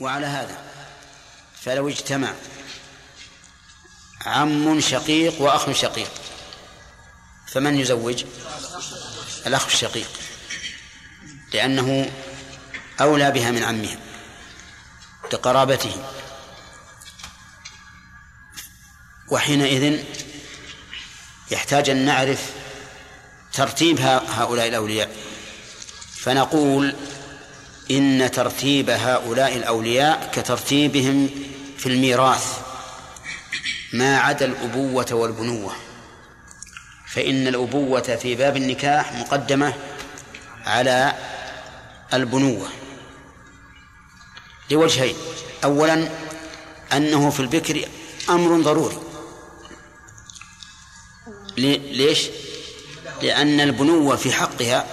وعلى هذا. فلو اجتمع عم شقيق وأخ شقيق فمن يزوج؟ الأخ الشقيق لأنه أولى بها من عمها لقرابته وحينئذ يحتاج أن نعرف ترتيب هؤلاء الأولياء. فنقول إن ترتيب هؤلاء الأولياء كترتيبهم في الميراث ما عدا الأبوة والبنوة. فإن الأبوة في باب النكاح مقدمة على البنوة. لوجهين. أولا أنه في البكر أمر ضروري. ليش؟ لأن البنوة في حقها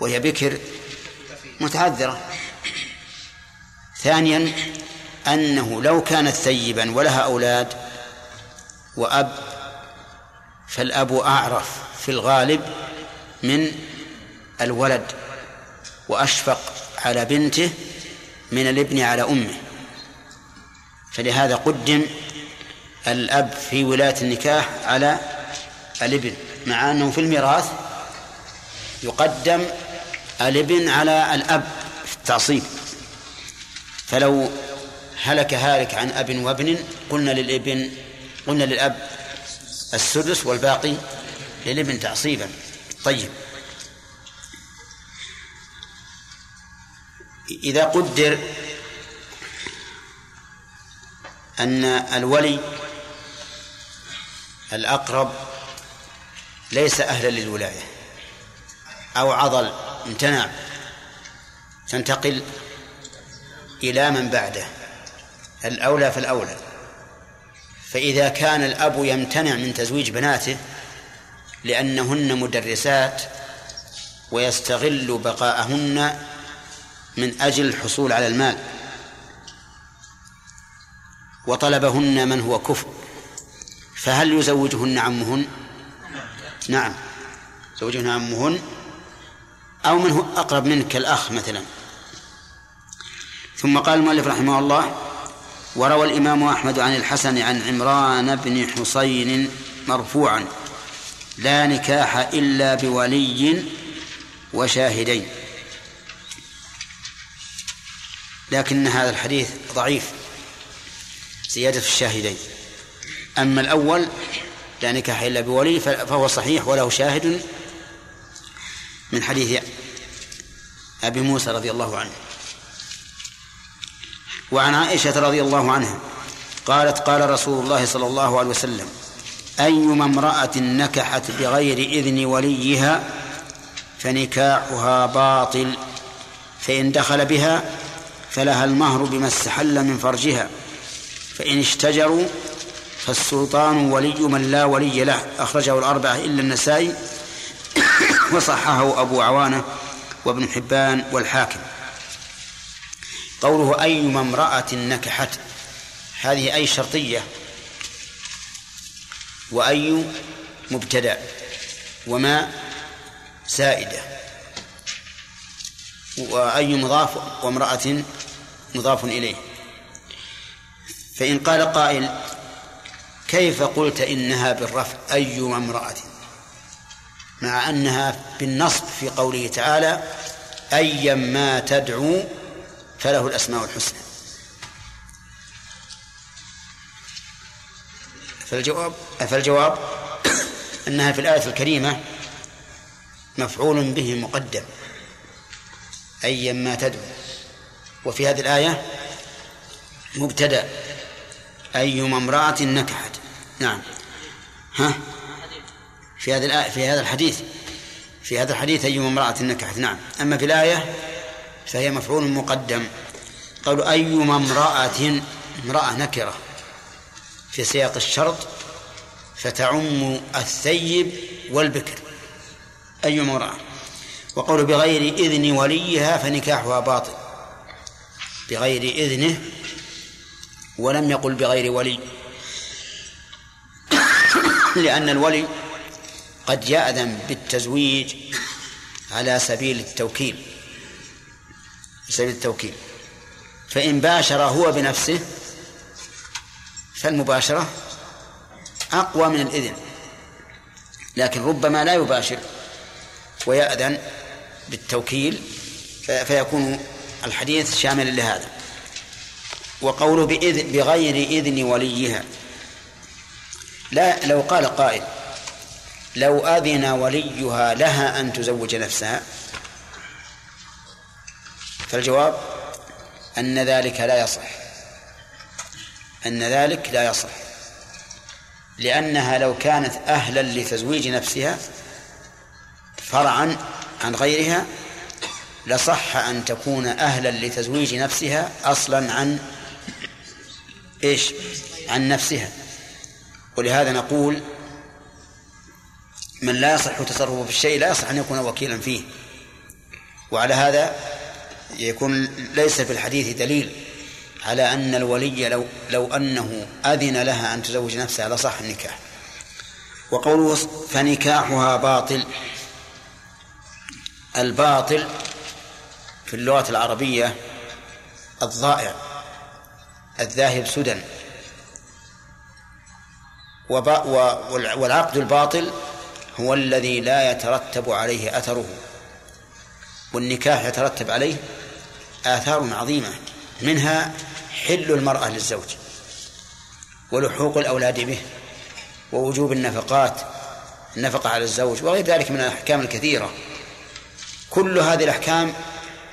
وهي بكر متعذرة. ثانيا أنه لو كانت ثيبا ولها أولاد وأب فالأب أعرف في الغالب من الولد وأشفق على بنته من الابن على أمه. فلهذا قدم الأب في ولاية النكاح على الابن مع أنه في الميراث يقدم الابن على الأب في التعصيب. فلو هلك هالك عن أب وابن قلنا للابن قلنا للأب السدس والباقي للابن تعصيبا. طيب. إذا قدر أن الولي الأقرب ليس أهلا للولاية أو عضل امتنع تنتقل إلى من بعده. الأولى فالأولى فإذا كان الأب يمتنع من تزويج بناته لأنهن مدرسات ويستغل بقاءهن من أجل الحصول على المال. وطلبهن من هو كفء. فهل يزوجهن عمهن؟ نعم. يزوجهن عمهن أو من هو أقرب منك كالأخ مثلا. ثم قال المؤلف رحمه الله وروى الإمام أحمد عن الحسن عن عمران بن حصين مرفوعا لا نكاح إلا بولي وشاهدين لكن هذا الحديث ضعيف زيادة في الشاهدين. أما الأول لا نكاح إلا بولي فهو صحيح وله شاهد من حديث أبي موسى رضي الله عنه. وعن عائشة رضي الله عنها قالت قال رسول الله صلى الله عليه وسلم أيما امرأة نكحت بغير إذن وليها فنكاحها باطل فإن دخل بها فلها المهر بما استحل من فرجها فإن اشتجروا فالسلطان ولي من لا ولي له أخرجه الأربعة إلا النسائي وصححه أبو عوانة وابن حبان والحاكم. قوله أيما امرأة نكحت هذه أي شرطية؟ وأي مبتدأ؟ وما زائدة وأي مضاف وامرأة مضاف إليه؟ فإن قال قائل كيف قلت إنها بالرفع أي امرأة؟ مع أنها بالنصب في قوله تعالى أيا ما تدعو فله الأسماء الحسنى. فالجواب فالجواب أنها في الآية الكريمة مفعول به مقدم. أيا ما تدعو. وفي هذه الآية مبتدأ. أيما امرأة نكحت. نعم. ها؟ في الآية في هذا الحديث. في هذا الحديث أيما امرأة نكحت نعم. أما في الآية فهي مفعول مقدم. قالوا أيما امرأة امرأة نكرة. في سياق الشرط فتعم الثيب والبكر. أيما امرأة. وقول بغير إذن وليها فنكاحها باطل. بغير إذنه ولم يقل بغير ولي. لأن الولي قد يأذن بالتزويج على سبيل التوكيل سبيل التوكيل. فإن باشر هو بنفسه فالمباشرة أقوى من الإذن لكن ربما لا يباشر ويأذن بالتوكيل فيكون الحديث شاملا لهذا. وقوله بإذن بغير إذن وليها. لا لو قال قائل لو أذن وليها لها أن تزوج نفسها. فالجواب أن ذلك لا يصح. أن ذلك لا يصح. لأنها لو كانت أهلا لتزويج نفسها فرعا عن غيرها لصح أن تكون أهلا لتزويج نفسها أصلا عن إيش؟ عن نفسها. ولهذا نقول من لا يصح تصرفه في الشيء لا يصح أن يكون وكيلا فيه. وعلى هذا يكون ليس في الحديث دليل على أن الولي لو لو أنه أذن لها أن تزوج نفسها لصح النكاح. وقوله فنكاحها باطل الباطل في اللغة العربية الضائع الذاهب سدى. والعقد الباطل هو الذي لا يترتب عليه أثره والنكاح يترتب عليه آثار عظيمة منها حل المرأة للزوج ولحوق الأولاد به ووجوب النفقات النفقة على الزوج وغير ذلك من الأحكام الكثيرة. كل هذه الأحكام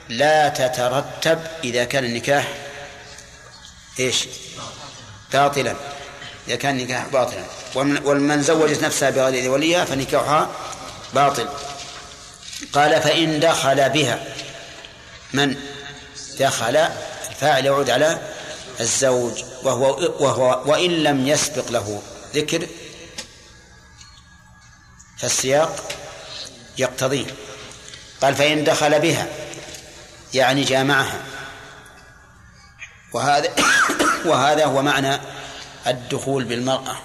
لا تترتب إذا كان النكاح إيش؟ باطلا. إذا كان النكاح باطلا. ومن زوجت نفسها بغير وليها فنكاحها باطل. قال فإن دخل بها. من؟ دخل الفاعل يعود على الزوج. وهو وهو وإن لم يسبق له ذكر فالسياق يقتضيه قال فإن دخل بها يعني جامعها. وهذا وهذا هو معنى الدخول بالمرأة.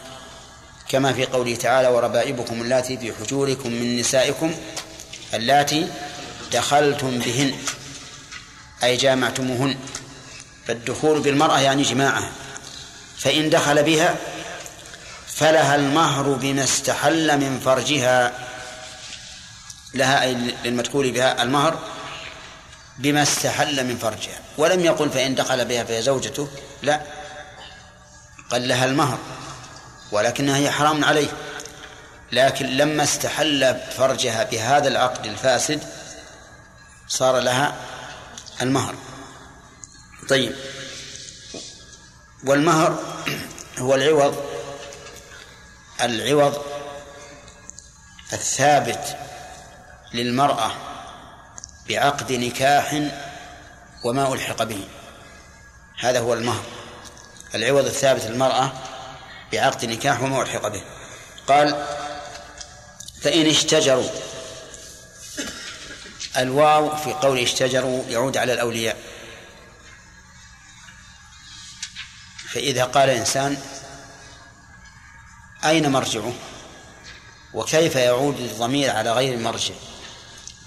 كما في قوله تعالى وربائبكم اللاتي في حجوركم من نسائكم اللاتي دخلتم بهن أي جامعتموهن. فالدخول بالمرأة يعني جماعها فإن دخل بها فلها المهر بما استحل من فرجها. لها أي للمدخول بها المهر بما استحل من فرجها. ولم يقل فإن دخل بها فهي زوجته لا. قال لها المهر ولكنها هي حرام عليه. لكن لما استحل فرجها بهذا العقد الفاسد صار لها المهر. طيب. والمهر هو العوض العوض الثابت للمرأة بعقد نكاح وما ألحق به. هذا هو المهر. العوض الثابت للمرأة بعقد نكاح وما ألحق به. قال فإن اشتجروا الواو في قول اشتجروا يعود على الأولياء. فإذا قال إنسان أين مرجعه؟ وكيف يعود الضمير على غير مرجع؟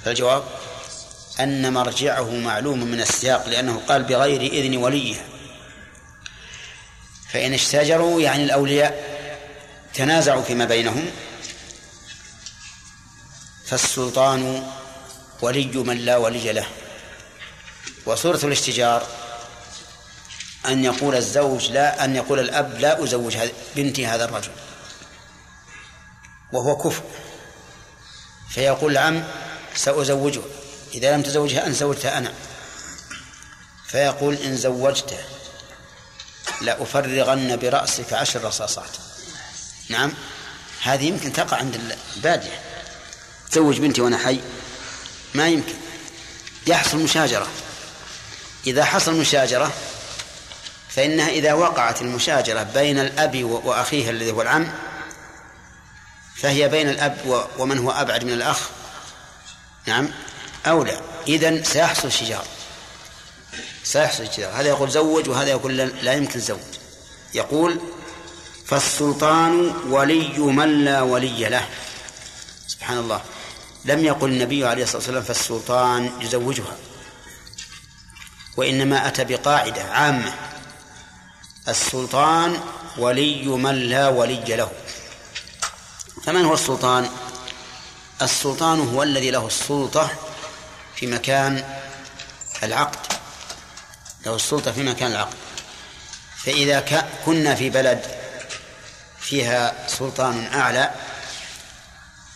فالجواب أن مرجعه معلوم من السياق لأنه قال بغير إذن وليه. فإن اشتجروا يعني الأولياء تنازعوا فيما بينهم فالسلطان ولي من لا ولي له. وصورة الاشتجار أن يقول الزوج لا أن يقول الأب لا أزوج بنتي هذا الرجل. وهو كفر فيقول العم سأزوجه إذا لم تزوجها أن زوجتها أنا. فيقول إن زوجته. لأفرغن برأسك عشر رصاصات. نعم. هذه يمكن تقع عند البادية. تزوج بنتي وأنا حي. ما يمكن. يحصل مشاجرة. إذا حصل مشاجرة فإنها إذا وقعت المشاجرة بين الأب وأخيه الذي هو العم فهي بين الأب ومن هو أبعد من الأخ نعم أولى إذن سيحصل شجار. سيحصل شجار هذا يقول زوج وهذا يقول لا يمكن زوج. يقول فالسلطان ولي من لا ولي له. سبحان الله. لم يقل النبي عليه الصلاة والسلام فالسلطان يزوجها. وإنما أتى بقاعدة عامة. السلطان ولي من لا ولي له. فمن هو السلطان؟ السلطان هو الذي له السلطة في مكان العقد. له السلطة في مكان العقد فإذا كنا في بلد فيها سلطان أعلى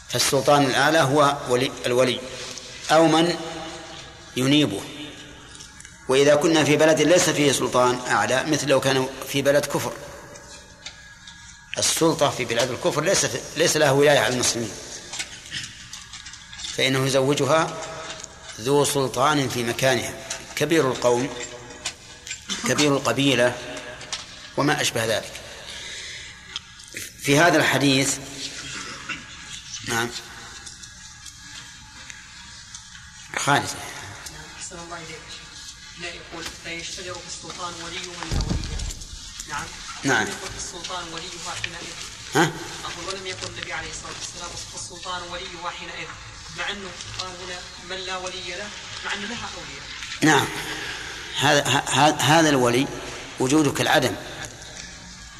فالسلطان الأعلى هو ولي الولي أو من ينيبه. وإذا كنا في بلد ليس فيه سلطان أعلى مثل لو كان في بلد كفر. السلطة في بلاد الكفر ليس ليس لها ولاية على المسلمين. فإنه يزوجها ذو سلطان في مكانها. كبير القوم كبير القبيلة وما أشبه ذلك. في هذا الحديث نعم. خالد. أحسن الله إليك. لا يقول لا يشترط في السلطان ولي من لا ولي. نعم. نعم. السلطان وليها حينئذ. ها؟ أقول ولم يقل النبي عليه الصلاة والسلام السلطان وليها حينئذ. مع أنه قال هنا من لا ولي له مع أن لها أولياء. نعم. هذا هذا الولي وجوده كالعدم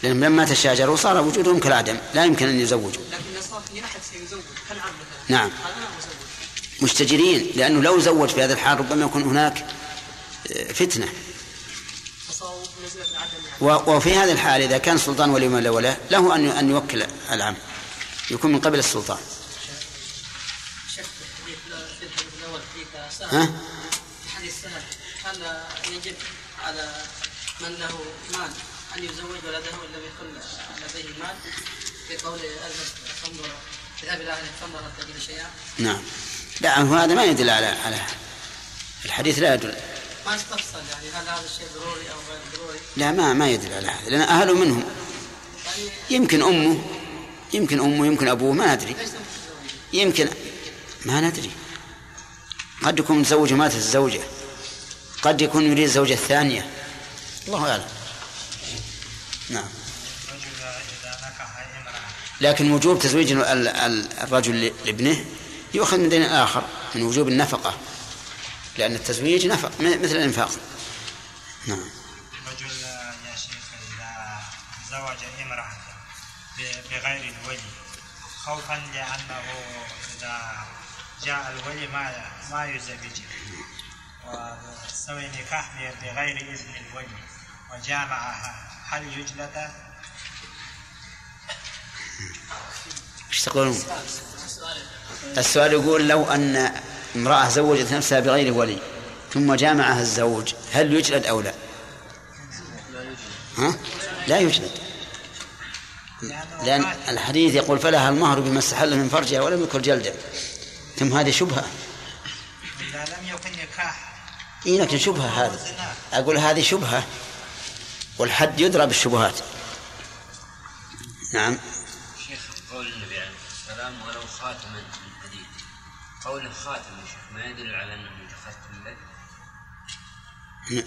لأنهم لما تشاجروا صار وجودهم كالعدم لا يمكن أن يزوجوا. لكن صار في أحد سيزوج. كالعم نعم. هذا مستجرين لأنه لو زوج في هذا الحال ربما يكون هناك آه، فتنة. يعني. وفي هذه الحال إذا كان السلطان ولي من لا ولا له أن أن يوكل العم. يكون من قبل السلطان. ها؟ حديث سهل هل يجب على من له مال أن يزوج ولده لم يكن لديه مال في قول اذهب فانظر إلى اهلك فانظر تجد شيئا. نعم. لا هذا ما يدل على على الحديث لا يدل. ما استفصل يعني هل هذا الشيء ضروري أو غير ضروري؟ لا ما ما يدل على هذا لأن أهله منهم. يعني يمكن أمه يمكن أمه يمكن أبوه ما ندري يمكن ما ندري. قد يكون متزوج ومات الزوجة قد يكون يريد الزوجة الثانية. الله أعلم. نعم. لكن وجوب تزويج ال- ال- الرجل لابنه يؤخذ من دين آخر من وجوب النفقة. لأن التزويج نفق مثل الإنفاق. نعم. رجل يا شيخ إذا زوج امرأة بغير الولي خوفا لأنه إذا جاء الولي ما ما يزوجه. وسوي نكاح بغير إذن الولي وجامعها هل يجلد؟ إيش تقولون؟ السؤال يقول لو أن امرأة زوجت نفسها بغير ولي ثم جامعها الزوج هل يجلد أو لا؟ ها؟ لا يجلد لأن الحديث يقول فلها المهر بما استحل من فرجها ولم يذكر جلدا ثم هذه شبهة إذا لم يكن نكاح إيه لكن شبهة هذه. زنا. أقول هذه شبهة والحد يدرى بالشبهات. نعم. شيخ قول النبي عليه السلام ولو خاتما من حديد قوله خاتم يا شيخ ما يدل على أنه متختم به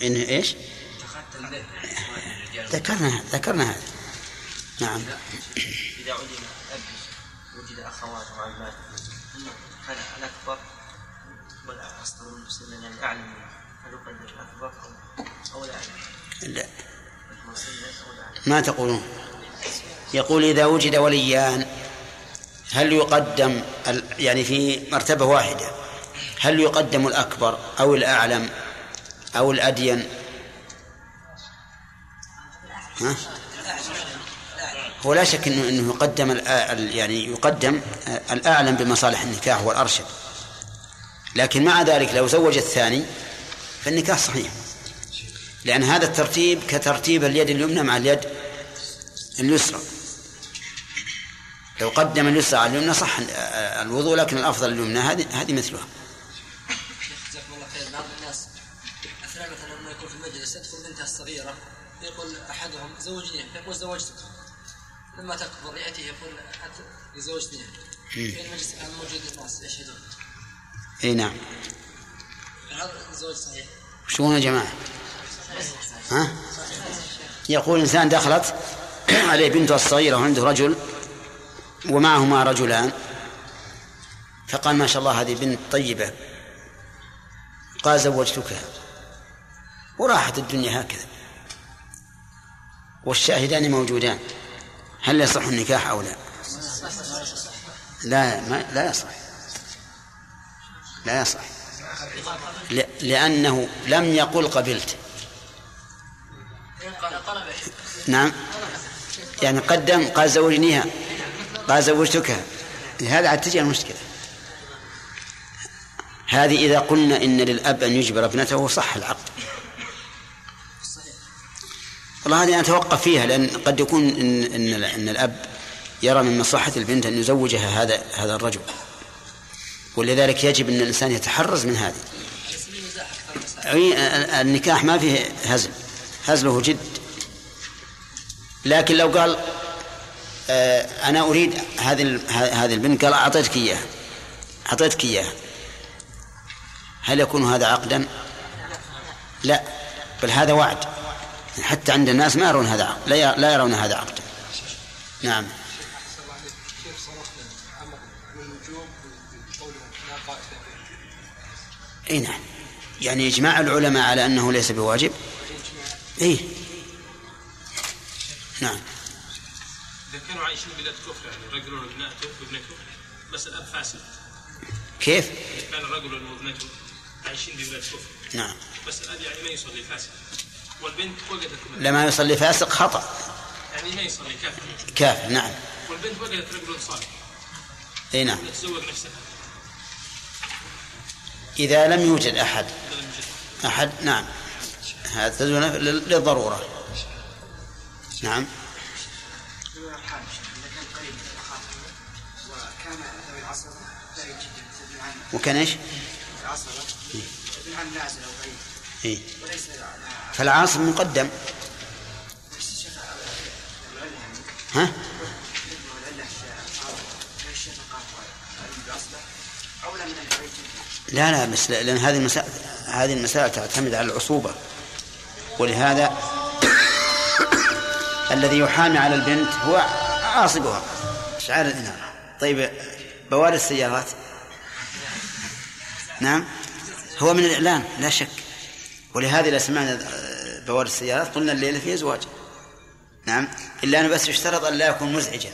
إن إيش؟ متختم به يعني الرجال. ذكرنا ذكرنا هذا. نعم. إذا علم الأب وجد أخوات وعمات والأصغر من المسلمين يعني أعلم منه. لا؟ ما تقولون يقول إذا وجد وليان هل يقدم يعني في مرتبة واحدة هل يقدم الأكبر أو الأعلم أو الأدين ها؟ هو لا شك انه إنه يقدم يعني يقدم الأعلم بمصالح النكاح والأرشد لكن مع ذلك لو زوج الثاني فالنكاح صحيح. لأن هذا الترتيب كترتيب اليد اليمنى مع اليد اليسرى. لو قدم اليسرى على اليمنى صح ال- الوضوء لكن الأفضل اليمنى هذه هذه مثلها. شيخ الله خير. بعض الناس أثناء مثلا لما يكون في المجلس يدخل بنتها الصغيرة يقول أحدهم زوجني فيقول زوجتك. لما تكبر يأتي يقول زوجتني في المجلس موجود الناس يشهدون. إي نعم. شو يا جماعة؟ ها؟ يقول إنسان دخلت عليه بنته الصغيرة وعنده رجل ومعهما رجلان. فقال ما شاء الله هذه بنت طيبة. قال زوجتكها وراحت الدنيا هكذا. والشاهدان موجودان. هل يصح النكاح أو لا؟ لا ما لا يصح. لا يصح. لأنه لم يقل قبلت. نعم. يعني قدم قال زوجنيها. قال زوجتك هذا عاد تجي المشكلة. هذه إذا قلنا إن للأب أن يجبر ابنته صح العقد. والله هذه أتوقف فيها لأن قد يكون إن, إن, إن الأب يرى من مصلحة البنت أن يزوجها هذا هذا الرجل. ولذلك يجب أن الإنسان يتحرز من هذه. النكاح ما فيه هزل. هزله جد. لكن لو قال آه، أنا أريد هذه هذه البنت قال أعطيتك إياها. أعطيتك إياها. هل يكون هذا عقدا؟ لا. بل هذا وعد. حتى عند الناس ما يرون هذا عقد. لا يرون هذا عقدا. نعم. إي نعم. يعني إجماع العلماء على أنه ليس بواجب؟ إي. نعم. إذا كانوا عايشين بلاد كفر يعني رجل وابنته وابنته بس الأب فاسد. كيف؟ إذا كان الرجل وابنته عايشين ببلاد كفر. نعم. بس الأب يعني ما يصلي فاسد والبنت وجدت لما يصلي فاسق خطأ. يعني ما يصلي كافر. كافر نعم. والبنت وجدت رجل صالح. إي نعم. تتزوج نفسها. إذا لم يوجد المجد أحد نعم. هذا تزوج لل- للضرورة. نعم. وكان إيش؟ وليس فالعاصم مقدم. ها؟ لا لا بس لأن هذه المسائل هذه المسائل تعتمد على العصوبة. ولهذا الذي يحامي على البنت هو عاصبها. شعار الإناث. طيب بواري السيارات؟ نعم. هو من الإعلان لا شك. ولهذا إذا سمعنا بواري السيارات قلنا الليلة فيه زواج نعم. إلا أنه بس يشترط أن لا يكون مزعجا.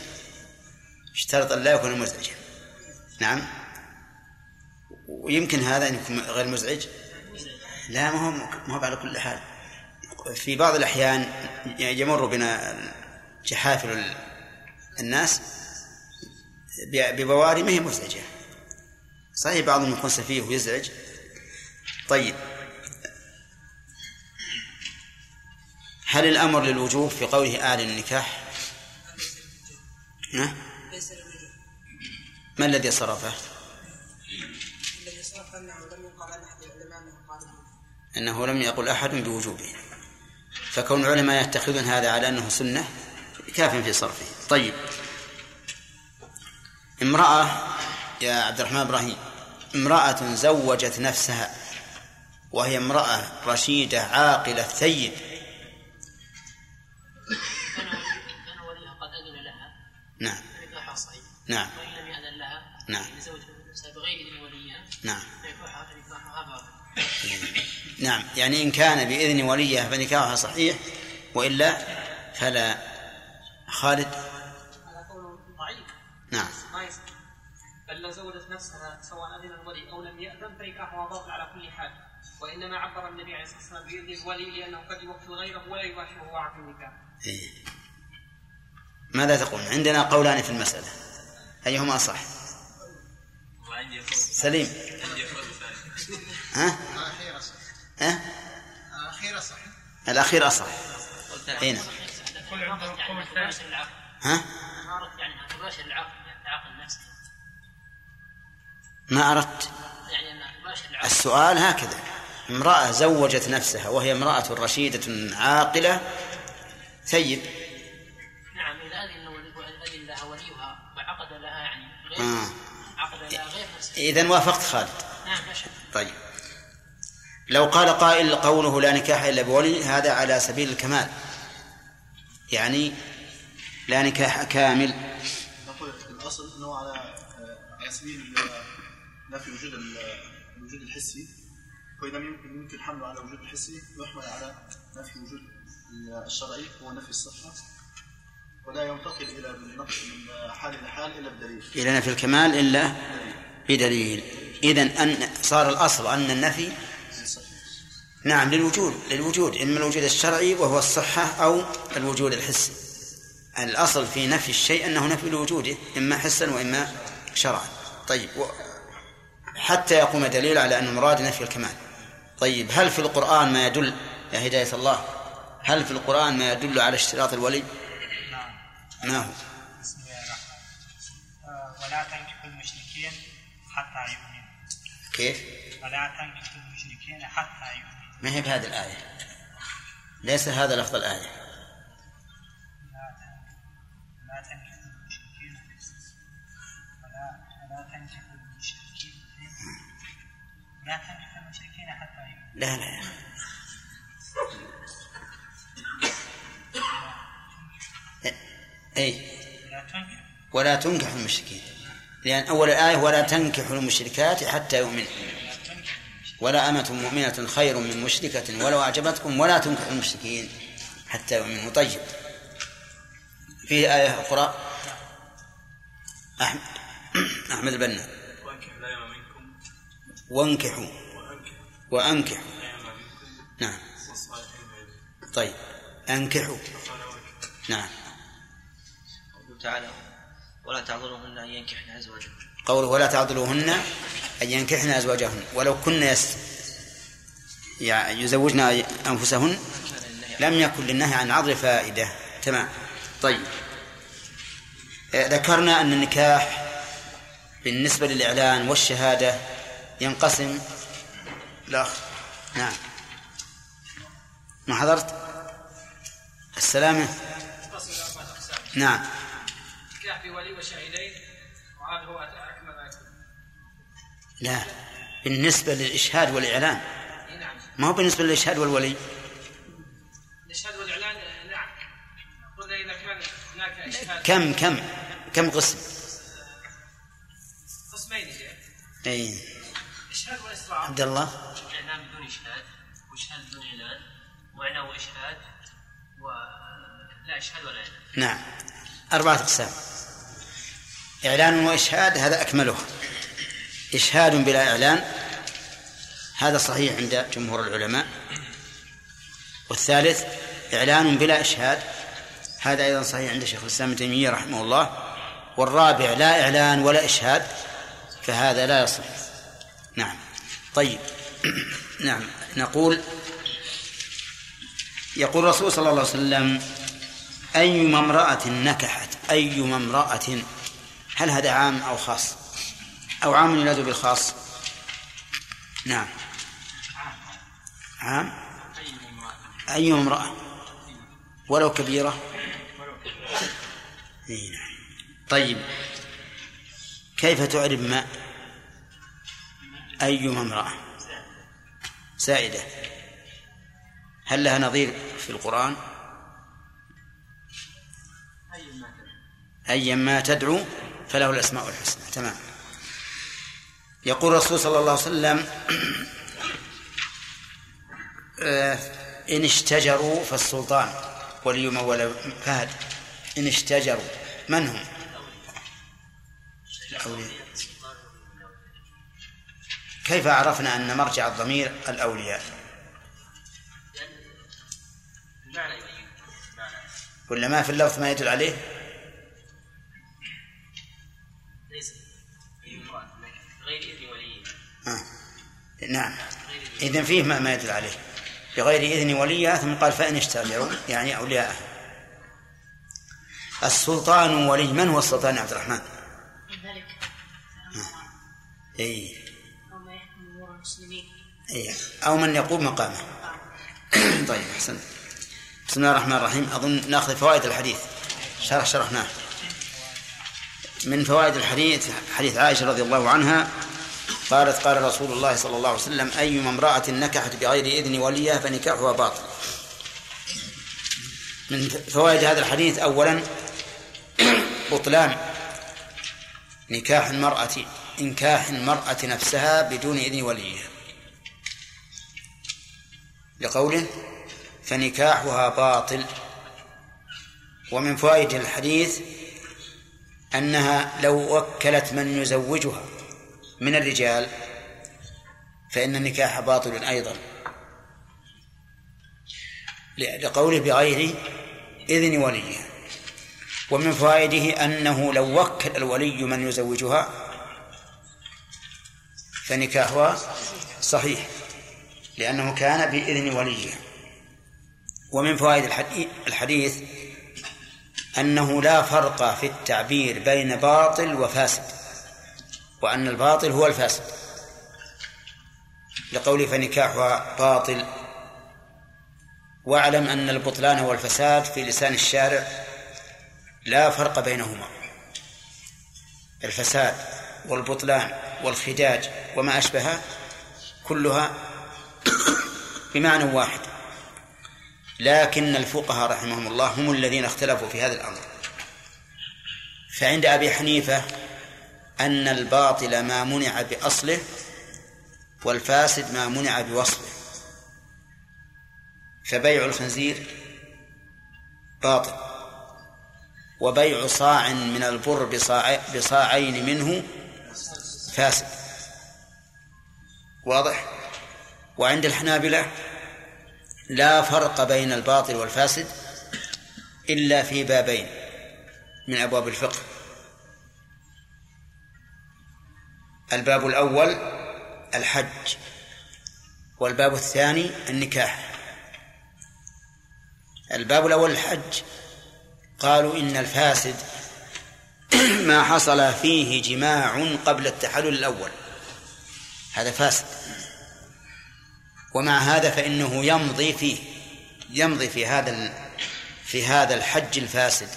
يشترط أن لا يكون مزعجا. نعم. ويمكن هذا أن يكون غير مزعج؟ لا ما هو ما هو على كل حال. في بعض الأحيان يمر بنا جحافل ال- الناس ببواري ما هي مزعجة. صحيح بعضهم يكون سفيه ويزعج. طيب. هل الأمر للوجوب في قوله أعلن النكاح؟ ما الذي صرفه؟ أنه لم يقل أحد بوجوبه. فكون العلماء يتخذون هذا على أنه سنة كاف في صرفه. طيب. امرأة يا عبد الرحمن إبراهيم امرأة زوجت نفسها وهي امرأة رشيدة عاقلة ثيب. كان كان وليها قد اذن لها نعم. نعم. وان لم ياذن لها نعم. زوجها بغير وليها نعم. باطل نعم. يعني إن كان بإذن وليه فنكاحها صحيح وإلا فلا. خالد؟ هذا قول ضعيف نعم. ما يصح بل لو زوجت نفسها سواء إذن الولي أو لم يأذن فنكاحها باطل على كل حال وإنما عبر النبي عليه الصلاة والسلام بإذن الولي لأنه قد يوكل غيره ولا يباشره عقد النكاح. إيه. ماذا تقول؟ عندنا قولان في المسألة. أيهما أصح؟ وعندي قول سليم. ها؟ صح ها؟ الأخيرة صح. الأخير أصح أين ها؟ ما أردت. السؤال هكذا. امرأة زوجت نفسها وهي امرأة رشيدة عاقلة. ثيب. نعم ولي- اذن لها وليها؟ وعقد لها يعني غير آه. عقد لها غير نفسه إذن وافقت خالد. نعم طيب. لو قال قائل قوله لا نكاح إلا بولي هذا على سبيل الكمال. يعني لا نكاح كامل. نقول الأصل إنه على على سبيل لا في وجود ال- الوجود الحسي. وإذا يمكن يمكن حمله على وجود الحسي يحمل على نفي وجود الشرعي هو نفي الصحة. ولا ينتقل إلى النقل من حال إلى حال إلا بدليل. إلى نفي الكمال إلا بدليل. إذن أن صار الأصل أن النفي نعم للوجود للوجود إما الوجود الشرعي وهو الصحة أو الوجود الحسي الأصل في نفي الشيء أنه نفي لوجوده إما حسا وإما شرعا. طيب حتى يقوم دليل على أن المراد نفي الكمال. طيب هل في القرآن ما يدل يا هداية الله هل في القرآن ما يدل على اشتراط الولي؟ ما هو؟ ولا تنكحوا المشركين حتى يؤمنوا. كيف؟ ولا تنكحوا المشركين حتى يؤمنوا. ما هي بهذه الآية؟ ليس هذا لفظ الآية. لا المشركين حتى لا لا يا أخي. أي ولا تنكح المشركين. لأن أول الآية ولا تنكح المشركات حتى يؤمن ولا أمة مؤمنة خير من مشركة ولو أعجبتكم ولا تنكح المشركين حتى يؤمنوا طيب فيه آية أخرى. أحمد أحمد البنا وأنكحوا. وأنكحوا. نعم. طيب. أنكحوا. نعم. قوله تعالى ولا تعذرهن أن ينكحن أزواجهن. قوله ولا تعضلوهن أن ينكحن أزواجهن ولو كن يزوجن أنفسهن لم يكن للنهي عن عضل فائدة. تمام. طيب. آه، ذكرنا أن النكاح بالنسبة للإعلان والشهادة ينقسم. لا. نعم. ما حضرت؟ السلامة. نعم نكاح بولي وشهيدين وهذا هو أكمل ما يكون لا. بالنسبة للإشهاد والإعلان. نعم ما هو بالنسبة للإشهاد والولي؟ الإشهاد والإعلان نعم قلنا إذا كان هناك إشهاد. كم كم كم قسم؟ قسمين أي. إشهاد وإسراع عبد الله. إعلان بدون إشهاد وإشهاد بدون إعلان وإعلان وإشهاد و لا إشهاد ولا إعلان. نعم. أربعة أقسام. إعلان وإشهاد هذا أكملها. إشهاد بلا إعلان هذا صحيح عند جمهور العلماء. والثالث إعلان بلا إشهاد هذا أيضا صحيح عند شيخ الإسلام ابن تيمية رحمه الله. والرابع لا إعلان ولا إشهاد فهذا لا يصح. نعم. طيب. نعم. نقول يقول الرسول صلى الله عليه وسلم أيما امرأة نكحت أيما امرأة هل هذا عام أو خاص؟ أو عام يناد بالخاص. نعم. عام؟ أيما امرأة؟ ولو كبيرة؟ نعم. طيب. كيف تعرب ما؟ أيما امرأة؟ زائدة هل لها نظير في القرآن؟ أيا ما تدعو فله الأسماء الحسنى. تمام. يقول الرسول صلى الله عليه وسلم آه، إن اشتجروا فالسلطان ولي ولا فهد. إن اشتجروا من هم؟ الأولياء. كيف عرفنا أن مرجع الضمير الأولياء؟ ولا ما في اللفظ ما يدل عليه؟ نعم. إذن فيه ما, ما يدل عليه. بغير إذن وليها ثم قال فإن اشتجروا يعني أولياءه السلطان ولي من هو السلطان عبد الرحمن؟ ذلك أي أو ما يحكم أمور المسلمين. أي أو من يقوم مقامه. طيب أحسن. بسم الله الرحمن الرحيم. أظن نأخذ فوائد الحديث. شرح شرحناه. من فوائد الحديث حديث عائشة رضي الله عنها قالت قال رسول الله صلى الله عليه وسلم أيما امرأة نكحت بغير إذن وليها فنكاحها باطل. من فوائد هذا الحديث أولا بطلان نكاح المرأة إنكاح المرأة نفسها بدون إذن وليها. لقوله فنكاحها باطل. ومن فوائد الحديث أنها لو وكلت من يزوجها. من الرجال فإن النكاح باطل أيضا. لقوله بغير إذن وليها ومن فوائده أنه لو وكل الولي من يزوجها فنكاحها صحيح لأنه كان بإذن وليها ومن فوائد الحديث أنه لا فرق في التعبير بين باطل وفاسد. وأن الباطل هو الفاسد. لقول فنكاحها باطل. واعلم أن البطلان والفساد في لسان الشارع لا فرق بينهما. الفساد والبطلان والخداج وما أشبهه كلها بمعنى واحد. لكن الفقهاء رحمهم الله هم الذين اختلفوا في هذا الأمر. فعند أبي حنيفة أن الباطل ما منع بأصله والفاسد ما منع بوصفه. فبيع الخنزير باطل وبيع صاع من البر بصاع بصاعين منه فاسد. واضح؟ وعند الحنابلة لا فرق بين الباطل والفاسد إلا في بابين من أبواب الفقه. الباب الأول الحج والباب الثاني النكاح. الباب الأول الحج. قالوا إن الفاسد ما حصل فيه جماع قبل التحلل الأول. هذا فاسد. ومع هذا فإنه يمضي فيه يمضي في هذا في هذا الحج الفاسد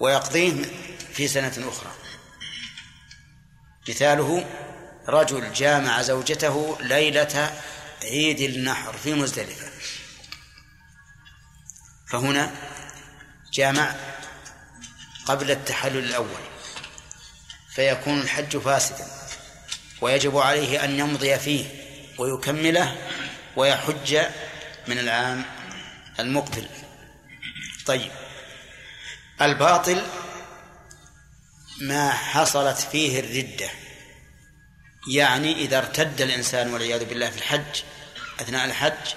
ويقضيه في سنة أخرى. مثاله رجل جامع زوجته ليلة عيد النحر في مزدلفة. فهنا جامع قبل التحلل الأول فيكون الحج فاسدا ويجب عليه أن يمضي فيه ويكمله ويحج من العام المقبل. طيب الباطل ما حصلت فيه الردة. يعني إذا ارتد الإنسان والعياذ بالله في الحج أثناء الحج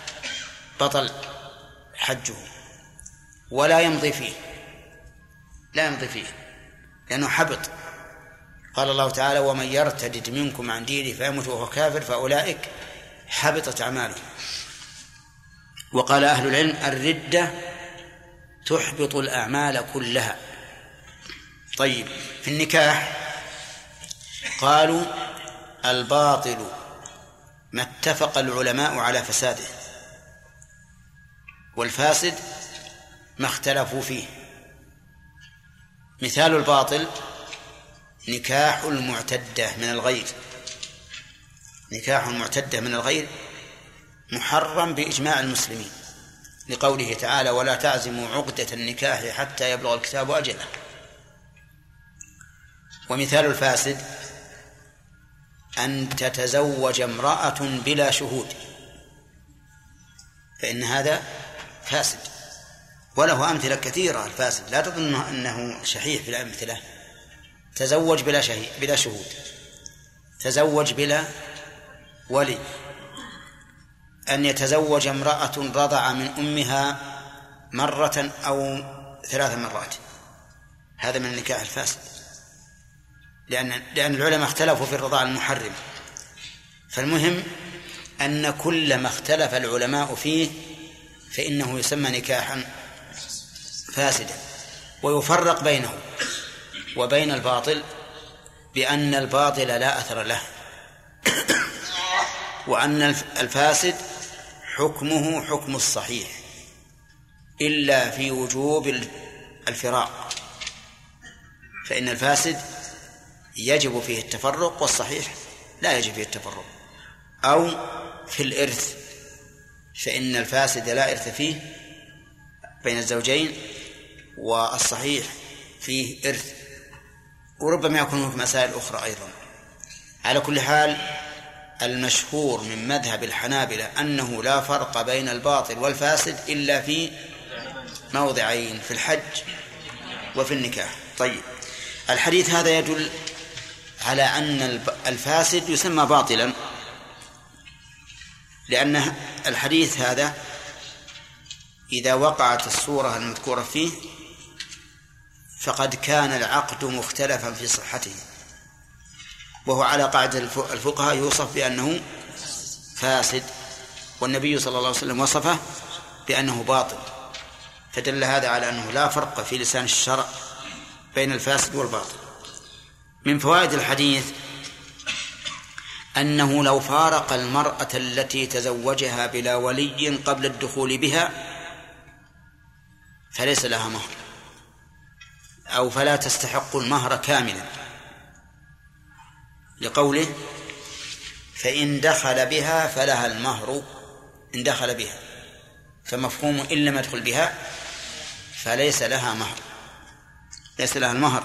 بطل حجه. ولا يمضي فيه. لا يمضي فيه. لأنه حبط. قال الله تعالى ومن يرتد منكم عن دينه فيموت وهو كافر فأولئك حبطت أعمالهم وقال أهل العلم الردة تحبط الأعمال كلها. طيب في النكاح قالوا الباطل ما اتفق العلماء على فساده والفاسد ما اختلفوا فيه. مثال الباطل نكاح المعتدة من الغير. نكاح المعتدة من الغير محرم بإجماع المسلمين لقوله تعالى ولا تعزموا عقدة النكاح حتى يبلغ الكتاب أجله. ومثال الفاسد أن تتزوج امرأة بلا شهود فإن هذا فاسد. وله أمثلة كثيرة الفاسد لا تظن أنه شحيح في الأمثلة. تزوج بلا شهيد بلا شهود. تزوج بلا ولي. أن يتزوج امرأة رضع من أمها مرة أو ثلاث مرات. هذا من النكاح الفاسد. لأن لأن العلماء اختلفوا في الرضاع المحرم. فالمهم أن كل ما اختلف العلماء فيه فإنه يسمى نكاحا فاسدا. ويفرق بينه وبين الباطل بأن الباطل لا أثر له وأن الفاسد حكمه حكم الصحيح إلا في وجوب الفراق. فإن الفاسد يجب فيه التفرق والصحيح لا يجب فيه التفرق. أو في الإرث فإن الفاسد لا إرث فيه بين الزوجين والصحيح فيه إرث وربما يكون هناك مسائل أخرى أيضا. على كل حال المشهور من مذهب الحنابلة أنه لا فرق بين الباطل والفاسد إلا في موضعين في الحج وفي النكاح. طيب الحديث هذا يدل على أن الفاسد يسمى باطلا لأن الحديث هذا إذا وقعت الصورة المذكورة فيه فقد كان العقد مختلفا في صحته. وهو على قاعدة الفقهاء يوصف بأنه فاسد والنبي صلى الله عليه وسلم وصفه بأنه باطل. فدل هذا على أنه لا فرق في لسان الشرع بين الفاسد والباطل. من فوائد الحديث أنه لو فارق المرأة التي تزوجها بلا ولي قبل الدخول بها فليس لها مهر أو فلا تستحق المهر كاملا. لقوله فإن دخل بها فلها المهر إن دخل بها. فمفهوم إن لم يدخل بها فليس لها مهر. ليس لها المهر.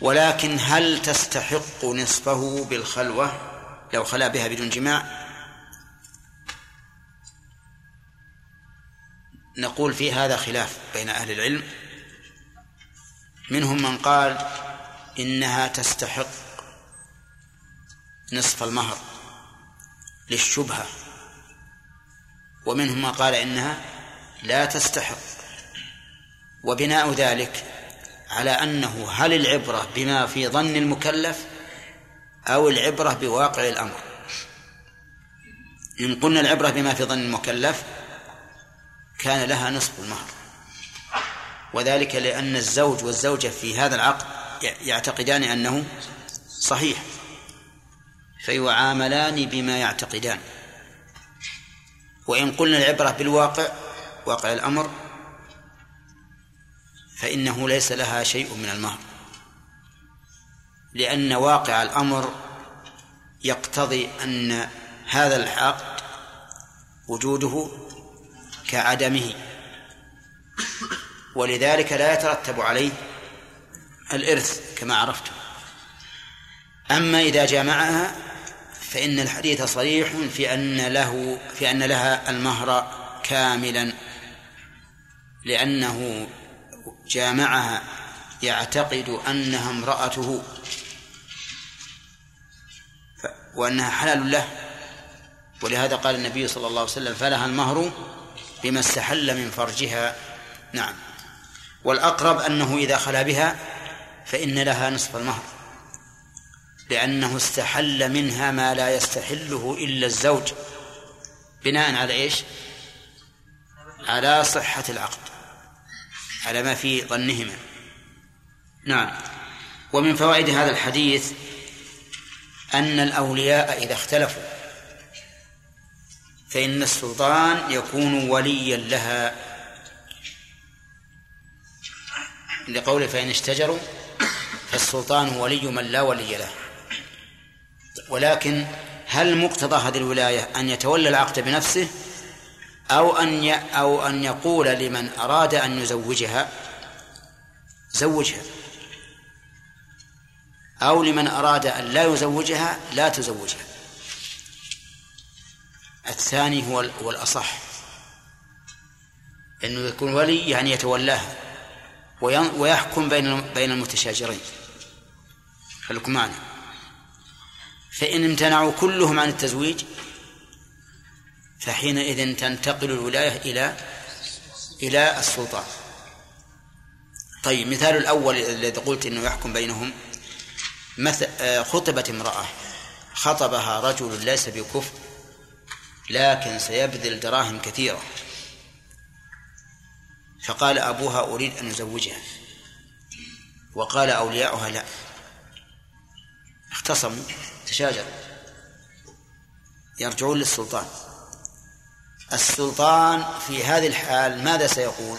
ولكن هل تستحق نصفه بالخلوة؟ لو خلا بها بدون جماع. نقول في هذا خلاف بين أهل العلم. منهم من قال إنها تستحق نصف المهر للشبهة. ومنهم من قال إنها لا تستحق. وبناء ذلك على أنه هل العبرة بما في ظن المكلف أو العبرة بواقع الأمر؟ إن قلنا العبرة بما في ظن المكلف كان لها نصف المهر. وذلك لأن الزوج والزوجة في هذا العقد يعتقدان أنه صحيح. فيعاملان بما يعتقدان. وإن قلنا العبرة بالواقع واقع الأمر فإنه ليس لها شيء من المهر لأن واقع الأمر يقتضي أن هذا العقد وجوده كعدمه ولذلك لا يترتب عليه الإرث كما عرفتم أما إذا جامعها فإن الحديث صريح في أن له في أن لها المهر كاملا لأنه جامعها يعتقد أنها امرأته. وأنها حلال له. ولهذا قال النبي صلى الله عليه وسلم فلها المهر بما استحل من فرجها. نعم. والأقرب أنه إذا خلا بها فإن لها نصف المهر. لأنه استحل منها ما لا يستحله إلا الزوج. بناء على إيش؟ على صحة العقد. على ما في ظنهما. نعم. ومن فوائد هذا الحديث أن الأولياء إذا اختلفوا فإن السلطان يكون وليا لها. لقوله فإن اشتجروا فالسلطان ولي من لا ولي له. ولكن هل مقتضى هذه الولاية أن يتولى العقد بنفسه أو أن أو أن يقول لمن أراد أن يزوجها زوجها. أو لمن أراد أن لا يزوجها لا تزوجها. الثاني هو هو الأصح. أنه يكون ولي يعني يتولاها ويحكم بين بين المتشاجرين. خليكم معنا. فإن امتنعوا كلهم عن التزويج فحينئذ تنتقل الولاية إلى إلى السلطان. طيب مثال الأول الذي قلت أنه يحكم بينهم. مثل آه، خطبت امرأة خطبها رجل ليس بكفر لكن سيبذل دراهم كثيرة. فقال أبوها أريد أن أزوجها. وقال أولياؤها لا. اختصموا تشاجروا. يرجعون للسلطان. السلطان في هذه الحال ماذا سيقول؟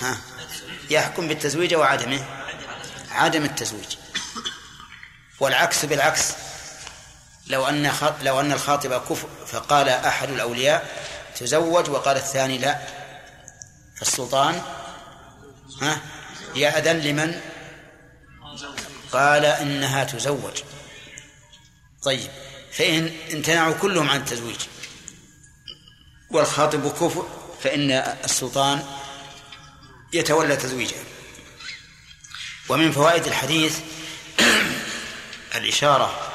ها؟ يحكم بالتزويج وعدمه عدم التزويج. والعكس بالعكس. لو أن لو أن الخاطب كفر فقال أحد الأولياء تزوج وقال الثاني لا. فالسلطان ها؟ يأذن لمن؟ قال إنها تزوج. طيب فإن امتنعوا كلهم عن التزويج. والخاطب كفر فإن السلطان يتولى تزويجها ومن فوائد الحديث الإشارة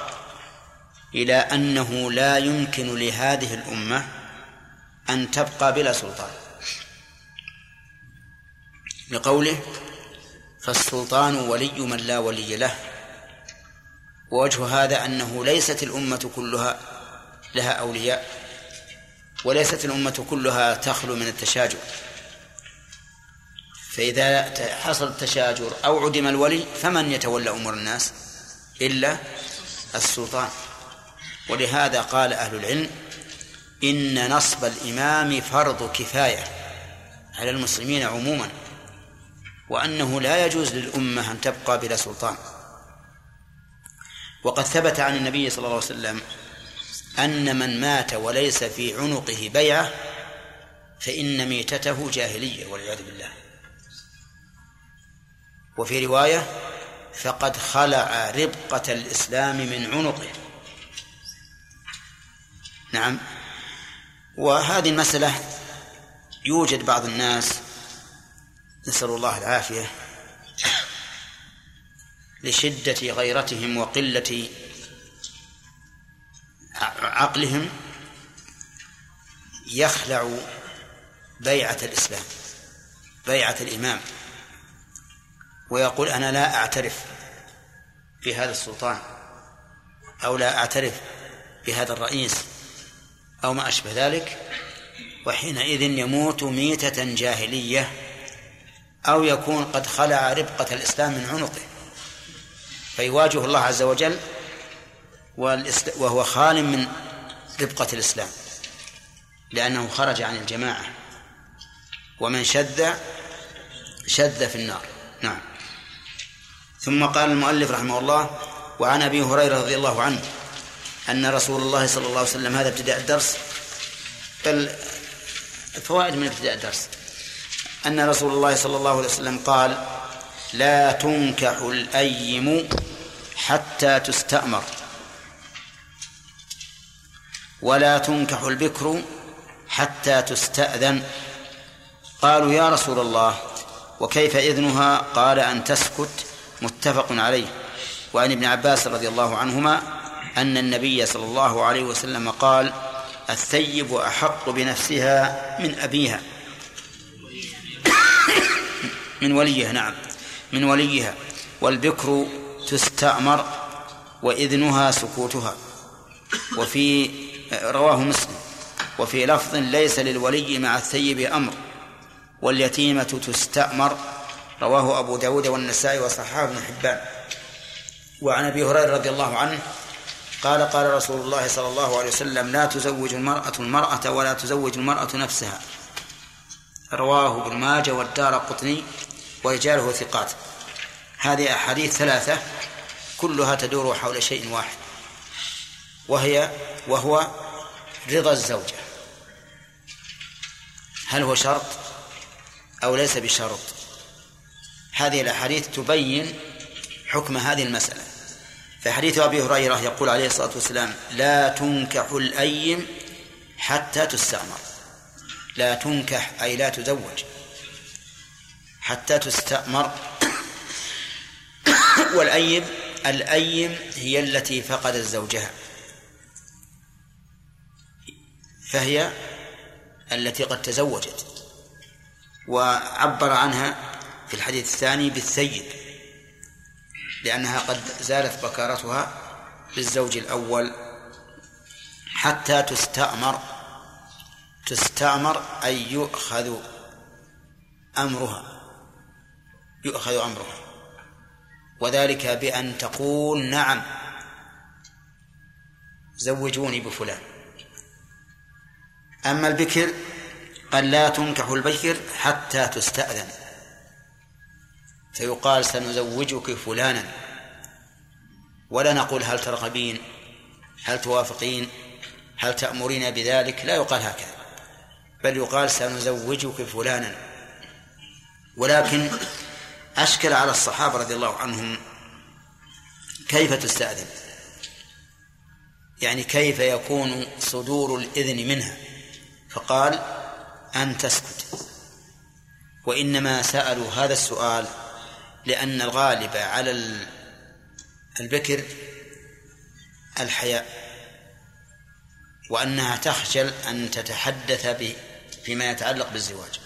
إلى أنه لا يمكن لهذه الأمة أن تبقى بلا سلطان. لقوله فالسلطان ولي من لا ولي له. ووجه هذا أنه ليست الأمة كلها لها أولياء. وليست الأمة كلها تخلو من التشاجر. فإذا حصل التشاجر أو عدم الولي فمن يتولى أمور الناس؟ إلا السلطان. ولهذا قال أهل العلم إن نصب الإمام فرض كفاية على المسلمين عموما وأنه لا يجوز للأمة أن تبقى بلا سلطان. وقد ثبت عن النبي صلى الله عليه وسلم أن من مات وليس في عنقه بيعة فإن ميتته جاهلية والعياذ بالله. وفي رواية فقد خلع ربقة الإسلام من عنقه. نعم. وهذه المسألة يوجد بعض الناس نسأل الله العافية لشدة غيرتهم وقلة عقلهم يخلع بيعة الإسلام بيعة الإمام ويقول أنا لا أعترف بهذا السلطان أو لا أعترف بهذا الرئيس أو ما أشبه ذلك وحينئذ يموت ميتة جاهلية أو يكون قد خلع ربقة الإسلام من عنقه. فيواجه الله عز وجل وهو خال من ربقة الإسلام لأنه خرج عن الجماعة ومن شذ شذ في النار. نعم. ثم قال المؤلف رحمه الله وعن أبي هريرة رضي الله عنه أن رسول الله صلى الله عليه وسلم هذا ابتداء الدرس بل فوائد من ابتداء الدرس أن رسول الله صلى الله عليه وسلم قال لا تنكح الأيم حتى تستأمر. ولا تنكح البكر حتى تستأذن. قالوا يا رسول الله وكيف إذنها؟ قال أن تسكت. متفق عليه. وعن ابن عباس رضي الله عنهما أن النبي صلى الله عليه وسلم قال الثيب أحق بنفسها من أبيها. من وليها نعم. من وليها. والبكر تستأمر وإذنها سكوتها. وفي رواه مسلم. وفي لفظ ليس للولي مع الثيب أمر واليتيمة تستأمر رواه أبو داود والنسائي وصححه ابن حبان. وعن أبي هريرة رضي الله عنه قال قال رسول الله صلى الله عليه وسلم لا تزوج المرأة المرأة ولا تزوج المرأة نفسها. رواه ابن ماجه والدار قطني ورجاله ثقات. هذه أحاديث ثلاثة كلها تدور حول شيء واحد وهي وهو رضا الزوجة. هل هو شرط أو ليس بشرط؟ هذه الأحاديث تبين حكم هذه المسألة. فحديث أبي هريرة يقول عليه الصلاة والسلام لا تنكح الأيم حتى تستأمر. لا تنكح أي لا تزوج حتى تستأمر. والأيم الأيم هي التي فقدت زوجها. فهي التي قد تزوجت وعبر عنها في الحديث الثاني بالثيب لأنها قد زالت بكارتها للزوج الأول حتى تستأمر تستأمر أي يؤخذ أمرها يؤخذ أمرها. وذلك بأن تقول نعم زوجوني بفلان. أما البكر قال لا تنكح البكر حتى تستأذن. فيقال سنزوجك فلانا. ولا نقول هل ترغبين هل توافقين هل تأمرين بذلك لا يقال هكذا. بل يقال سنزوجك فلانا. ولكن أشكل على الصحابة رضي الله عنهم كيف تستأذن. يعني كيف يكون صدور الإذن منها. فقال أن تسكت. وإنما سألوا هذا السؤال لأن الغالب على البكر الحياء وأنها تخجل أن تتحدث فيما يتعلق بالزواج.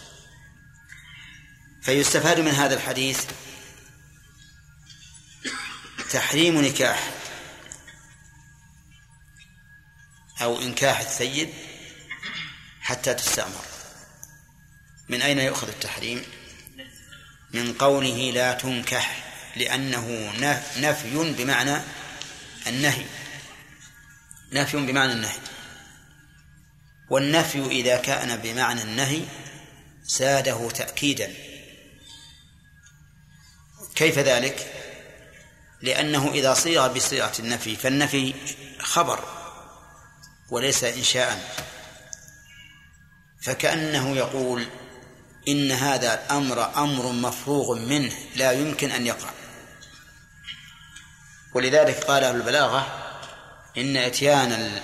فيستفاد من هذا الحديث تحريم نكاح أو إنكاح الثيب حتى تستأمر. من أين يؤخذ التحريم؟ من قوله لا تنكح لأنه نفي بمعنى النهي. نفي بمعنى النهي. والنفي إذا كان بمعنى النهي زاده تأكيدا. كيف ذلك؟ لأنه إذا صيغ بصيغة النفي فالنفي خبر وليس إنشاء. فكأنه يقول إن هذا الأمر أمر مفروغ منه لا يمكن أن يقع ولذلك قال أهل البلاغة إن إتيان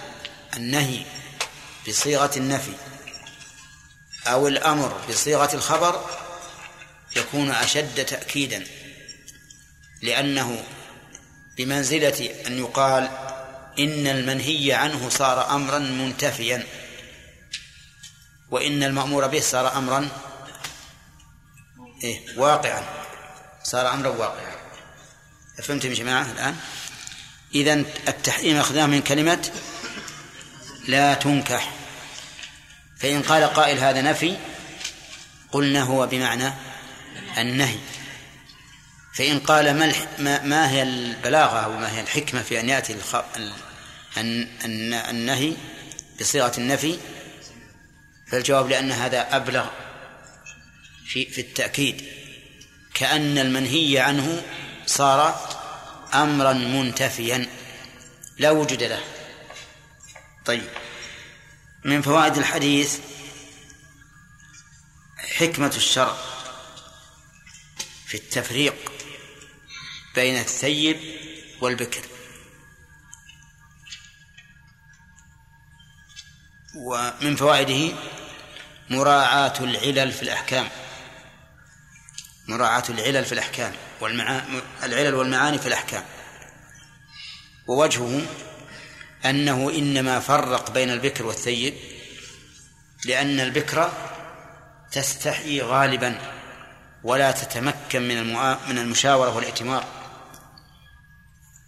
النهي بصيغة النفي أو الأمر بصيغة الخبر يكون أشد تأكيدا لأنه بمنزلة أن يقال إن المنهي عنه صار أمرا منتفيا. وإن المأمور به صار أمرا إيه واقعا. صار أمرا واقعا. فهمتم يا جماعة الآن؟ إذا التحريم أخذناه من كلمة لا تنكح. فإن قال قائل هذا نفي قلنا هو بمعنى النهي. فإن قال ما, ما هي البلاغة أو ما هي الحكمة في أن يأتي النهي بصيغة النفي فالجواب لأن هذا أبلغ في في التأكيد. كأن المنهي عنه صار أمرا منتفيا. لا وجود له. طيب. من فوائد الحديث حكمة الشرع في التفريق بين الثيب والبكر. ومن فوائده مراعاة العلل في الأحكام. مراعاة العلل في الأحكام والمعا... العلل والمعاني في الأحكام. ووجهه أنه إنما فرق بين البكر والثيب لأن البكر تستحي غالبا ولا تتمكن من المعا... من المشاورة والائتمار.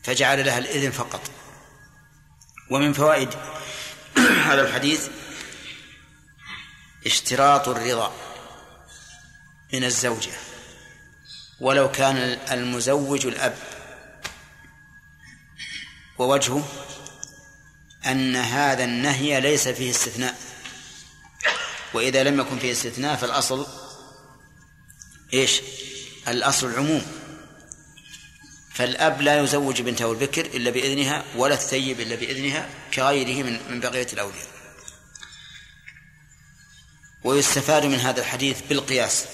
فجعل لها الإذن فقط. ومن فوائد هذا الحديث اشتراط الرضا من الزوجة ولو كان المزوج الأب. ووجهه أن هذا النهي ليس فيه استثناء. وإذا لم يكن فيه استثناء فالأصل إيش؟ الأصل العموم. فالأب لا يزوج بنته البكر إلا بإذنها ولا الثيب إلا بإذنها كغيره من بقية الأولياء. ويستفاد من هذا الحديث بالقياس.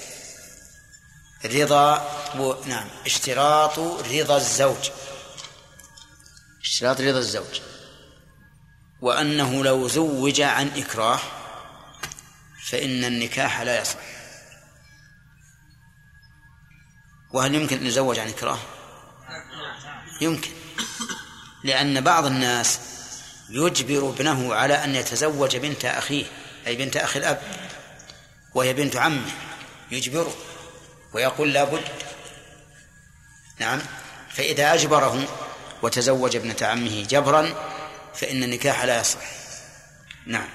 رضا و... نعم اشتراط رضا الزوج. اشتراط رضا الزوج. وأنه لو زوج عن إكراه فإن النكاح لا يصح وهل يمكن أن يزوج عن إكراه؟ يمكن. لأن بعض الناس يجبر ابنه على أن يتزوج بنت أخيه أي بنت أخي الأب. وهي بنت عمه يجبره ويقول لابد نعم. فإذا أجبره وتزوج ابنة عمه جبرا فإن النكاح لا يصح. نعم.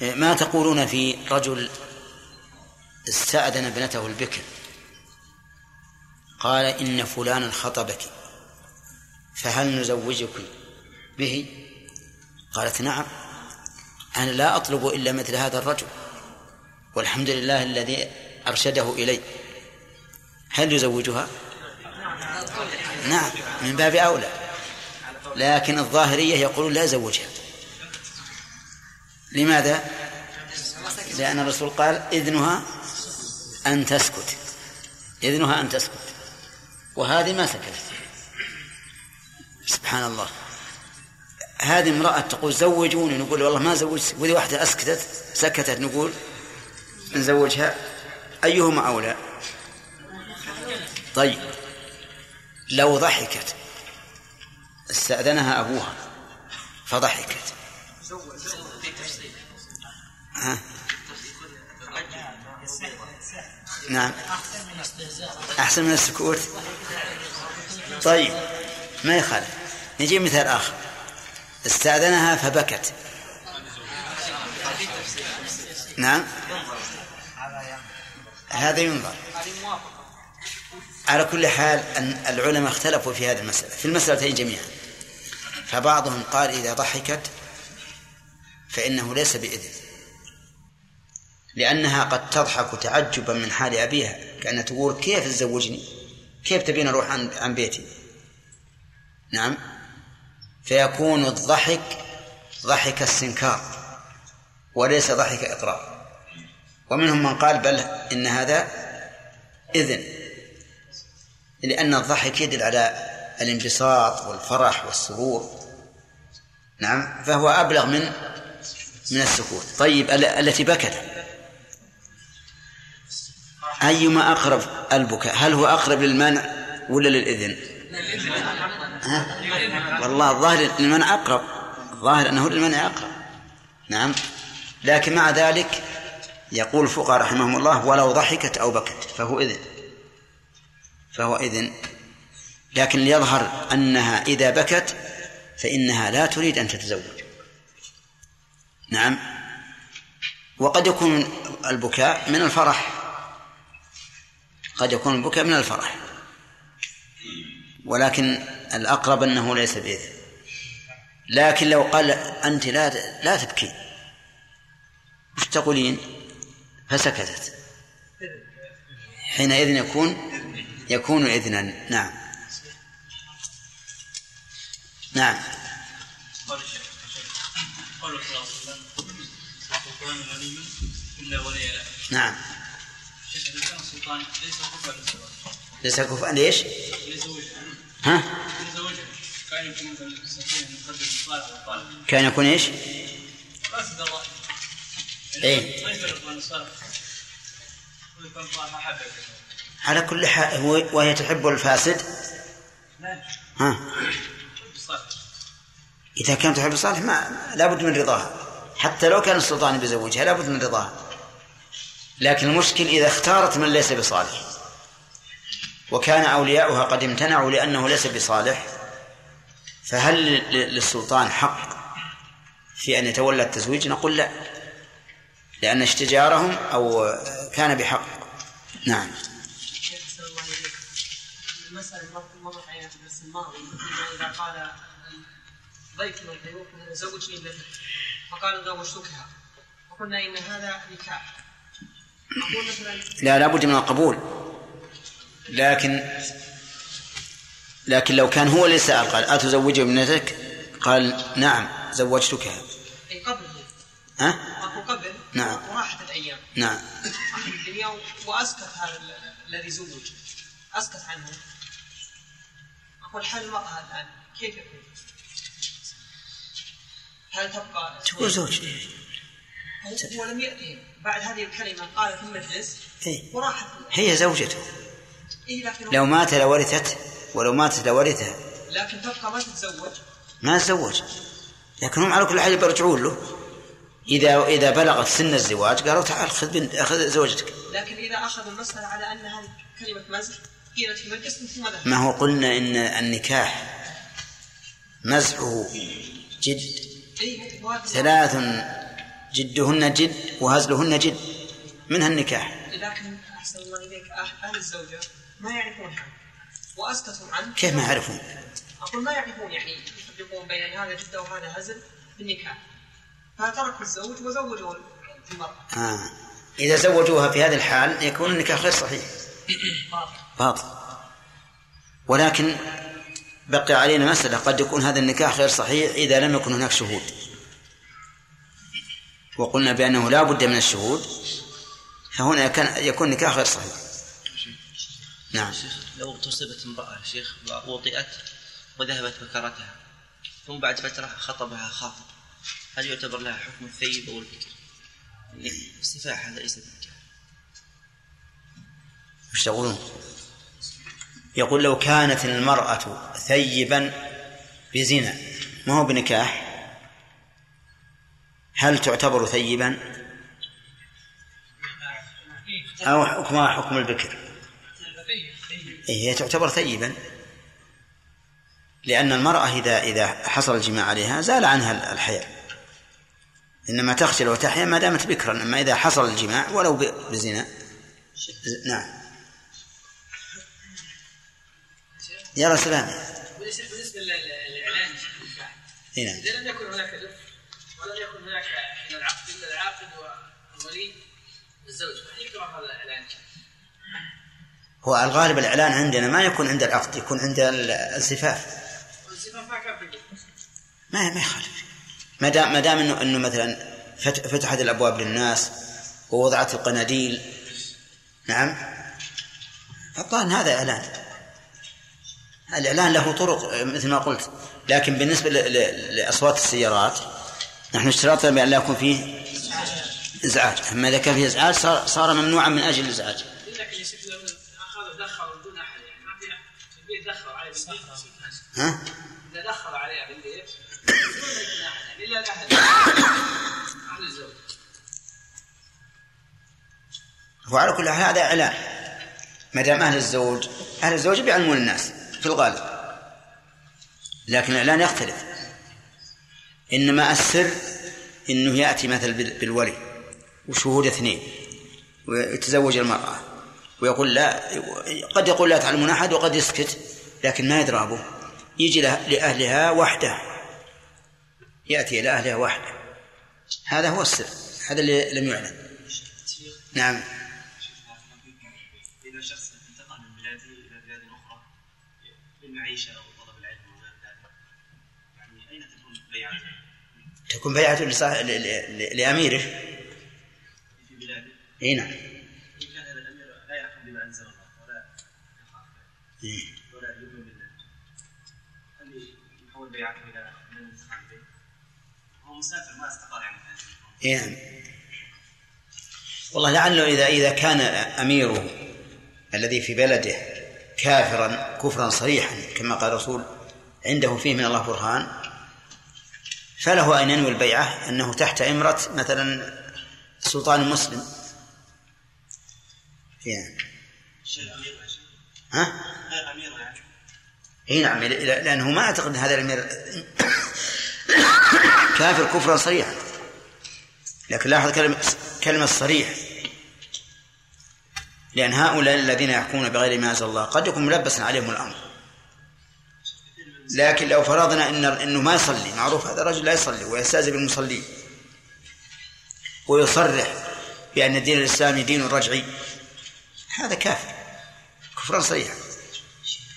ما تقولون في رجل استأذن ابنته البكر؟ قال إن فلانا خطبك فهل نزوجك به؟ قالت نعم. أنا لا أطلب إلا مثل هذا الرجل. والحمد لله الذي أرشده إلي. هل يزوجها؟ نعم من باب أولى. لكن الظاهرية يقولون لا يزوجها لماذا؟ لأن الرسول قال إذنها أن تسكت. إذنها أن تسكت. وهذه ما سكتت. سبحان الله. هذه امرأة تقول زوجوني نقول والله ما زوجت وذي واحدة أسكتت سكتت نقول نزوجها. أيهما أولى؟ طيب. لو ضحكت استأذنها أبوها فضحكت. ها؟ نعم. أحسن من السكوت؟ طيب. ما يخالف. نجيب مثال آخر. استأذنها فبكت. نعم. هذا ينظر. على كل حال أن العلماء اختلفوا في هذه المسألة في المسألتين جميعا. فبعضهم قال إذا ضحكت فإنه ليس بإذن. لأنها قد تضحك تعجبا من حال أبيها كأنها تقول كيف تزوجني؟ كيف تبين أروح عن, بيتي؟ نعم. فيكون الضحك ضحك السنكار وليس ضحك إقرار. ومنهم من قال بل إن هذا إذن لأن الضحك يدل على الانبساط والفرح والسرور. نعم فهو أبلغ من من السكوت. طيب التي بكت. أيما أقرب البكاء؟ هل هو أقرب للمنع ولا للإذن؟ والله الظاهر للمنع أقرب. الظاهر أنه للمنع أقرب. نعم. لكن مع ذلك يقول الفقهاء رحمهم الله ولو ضحكت أو بكت فهو إذن. فهو إذن. لكن ليظهر أنها إذا بكت فإنها لا تريد أن تتزوج. نعم. وقد يكون البكاء من الفرح. قد يكون البكاء من الفرح. ولكن الأقرب أنه ليس بإذن. لكن لو قال أنت لا لا تبكي. وش تقولين؟ فسكتت. حينئذ يكون يكون إذنا. نعم. نعم. نعم. ليس كفءا ليس كفءا ليش؟ لزوجها ها؟ كان يكون إيش؟ إيه. على كل حال وهي تحب الفاسد؟ ها؟ إذا كانت تحب الصالح ما لابد من رضاها. حتى لو كان السلطان بيزوجها لابد من رضاها. لكن المشكل إذا اختارت من ليس بصالح. وكان أولياؤها قد امتنعوا لأنه ليس بصالح فهل للسلطان حق في أن يتولى التزويج؟ نقول لا لأن اشتجارهم أو كان بحق. نعم. المسألة مرت علينا في الدرس الماضي إذا قال ضيف من الضيوف مثلا زوجني ابنتك فقال زوجتكها وقلنا إن هذا نكاح أقول مثلا لا لابد من القبول. لكن لكن لو كان هو اللي سأل قال أتزوج ابنتك؟ قال نعم زوجتكها أي قبله ها؟ أقول قبل؟ نعم. وراحت الأيام. نعم. راحت الدنيا وأسكت هذا ال- الذي زوج. أسكت عنه. أقول حال المرأة الآن كيف يكون؟ هل تبقى هو زوج. هو لم يأتي. بعد هذه الكلمة قال في المجلس إيه. وراحت. هي زوجته. إيه لكن لو مات لورثت ولو ماتت لورثها. لكن تبقى ما تتزوج. ما تزوج. لكن هم على كل حال بيرجعون له. إذا إذا بلغت سن الزواج قالوا تعال خذ بنت خذ زوجتك. لكن إذا أخذوا المسألة على أن هذه كلمة مزح قيلت في مجلس ثم ما هو قلنا إن النكاح مزحه جد. إيه ثلاث جدهن جد وهزلهن جد. منها النكاح لكن أحسن الله إليك أه- أهل الزوجة. ما يعرفون هذا وأسكتوا عنه. كيف ما يعرفون؟ أقول ما يعرفون يعني يفرقون بين هذا جدة وهذا هزل في النكاح فتركوا الزوج وزوجوا المرأة. آه. إذا زوجوها في هذه الحال يكون النكاح غير صحيح. باطل. ولكن بقي علينا مسألة. قد يكون هذا النكاح غير صحيح إذا لم يكن هناك شهود. وقلنا بأنه لا بد من الشهود. فهنا كان يكون نكاح غير صحيح. نعم. شيخ لو تصبت امرأة شيخ ووطئت وذهبت بكرتها ثم بعد فترة خطبها خاطب هل يعتبر لها حكم الثيب أو البكر؟ السفاح هذا ليس بنكاح وش تقولون؟ يقول لو كانت المرأة ثيبا بزنا ما هو بنكاح؟ هل تعتبر ثيبا؟ أو حكمها حكم البكر. هي تعتبر ثيبا. لأن المرأة إذا إذا حصل الجماع عليها زال عنها الحياء. إنما تخجل وتحيا ما دامت بكرا. أما إذا حصل الجماع ولو بزنا. نعم. يلا سلام بالنسبة للاعلان نعم. إذا لم يكن هناك دفع ولم يكن هناك من العقد الا العاقد والولي والزوج فهل يكره هذا الاعلان؟ هو الغالب الإعلان عندنا ما يكون عند العقد يكون عند الزفاف. ما ما يخالف. ما دام ما دام انه إنه مثلا فت- فتحت الأبواب للناس ووضعت القناديل. نعم. فالظاهر هذا إعلان. الإعلان له طرق مثل ما قلت. لكن بالنسبة لأصوات السيارات نحن اشترطنا بأن لا يكون فيه إزعاج. أما إذا كان فيه إزعاج صار صار ممنوعا من أجل الإزعاج. لكن ها؟ اذا دخل عليها بالبيت الا أهل الزوج وعلى كل حال هذا إعلان. ما دام أهل الزوج أهل الزوج بيعلمون الناس في الغالب. لكن الإعلان يختلف. إنما السر إنه يأتي بال- بالولي وشهود اثنين ويتزوج المرأة. ويقول لا قد يقول لا تعلمون أحد وقد يسكت. لكن ما يدرى أبوه. يجي له- لأهلها وحده. يأتي إلى أهلها وحده. هذا هو السر. هذا اللي لم يعلم نعم. إذا شخص انتقل من بلاده إلى بلاد أخرى للمعيشة أو طلب العلم وغير ذلك يعني أين تكون بيعته؟ تكون ل- لأميره. في بلاده إي نعم. إن كان هذا الأمير لا يحكم بما أنزل الله ولا يخاف. إيه. مسافر ما استقر يعني نعم والله لعله إذا إذا كان أميره الذي في بلده كافرا كفرا صريحا كما قال الرسول عنده فيه من الله برهان فله أن ينوي البيعة أنه تحت إمرة مثلا سلطان مسلم. يعني ها؟ غير أمير يعني اي نعم لأنه ما أعتقد إن هذا الأمير كافر كفرا صريحا. لكن لاحظ كلمه كلمة صريح. لأن هؤلاء الذين يحكمون بغير ما أنزل الله قد يكون ملبسا عليهم الأمر. لكن لو فرضنا ان إنه ما يصلي معروف هذا الرجل لا يصلي ويستهزئ بالمصلين ويصرح بأن الدين الإسلامي دين رجعي. هذا كافر. كفرا صريحا.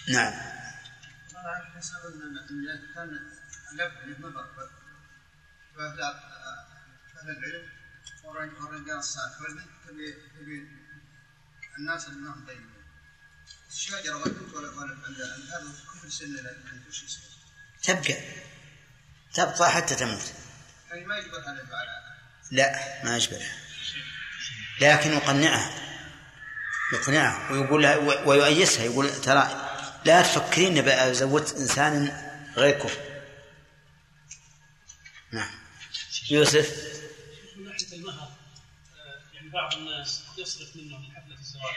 نعم. فاهل أهل العلم والرجال الصالح والبنت تبي تبي الناس اللي ما هم طيبين والبنت كل سن وش يصير؟ تبقى. تبقى حتى تموت. يعني ما يجبر على على لا ما يجبرها. لكن يقنعها. يقنعها. ويقول لها ويؤيسها. يقول ترى لا تفكرين بقى زوجت إنسان غير كفر نعم. يوسف. من ناحيه المهر يعني بعض الناس يصرف منه من حفله الزواج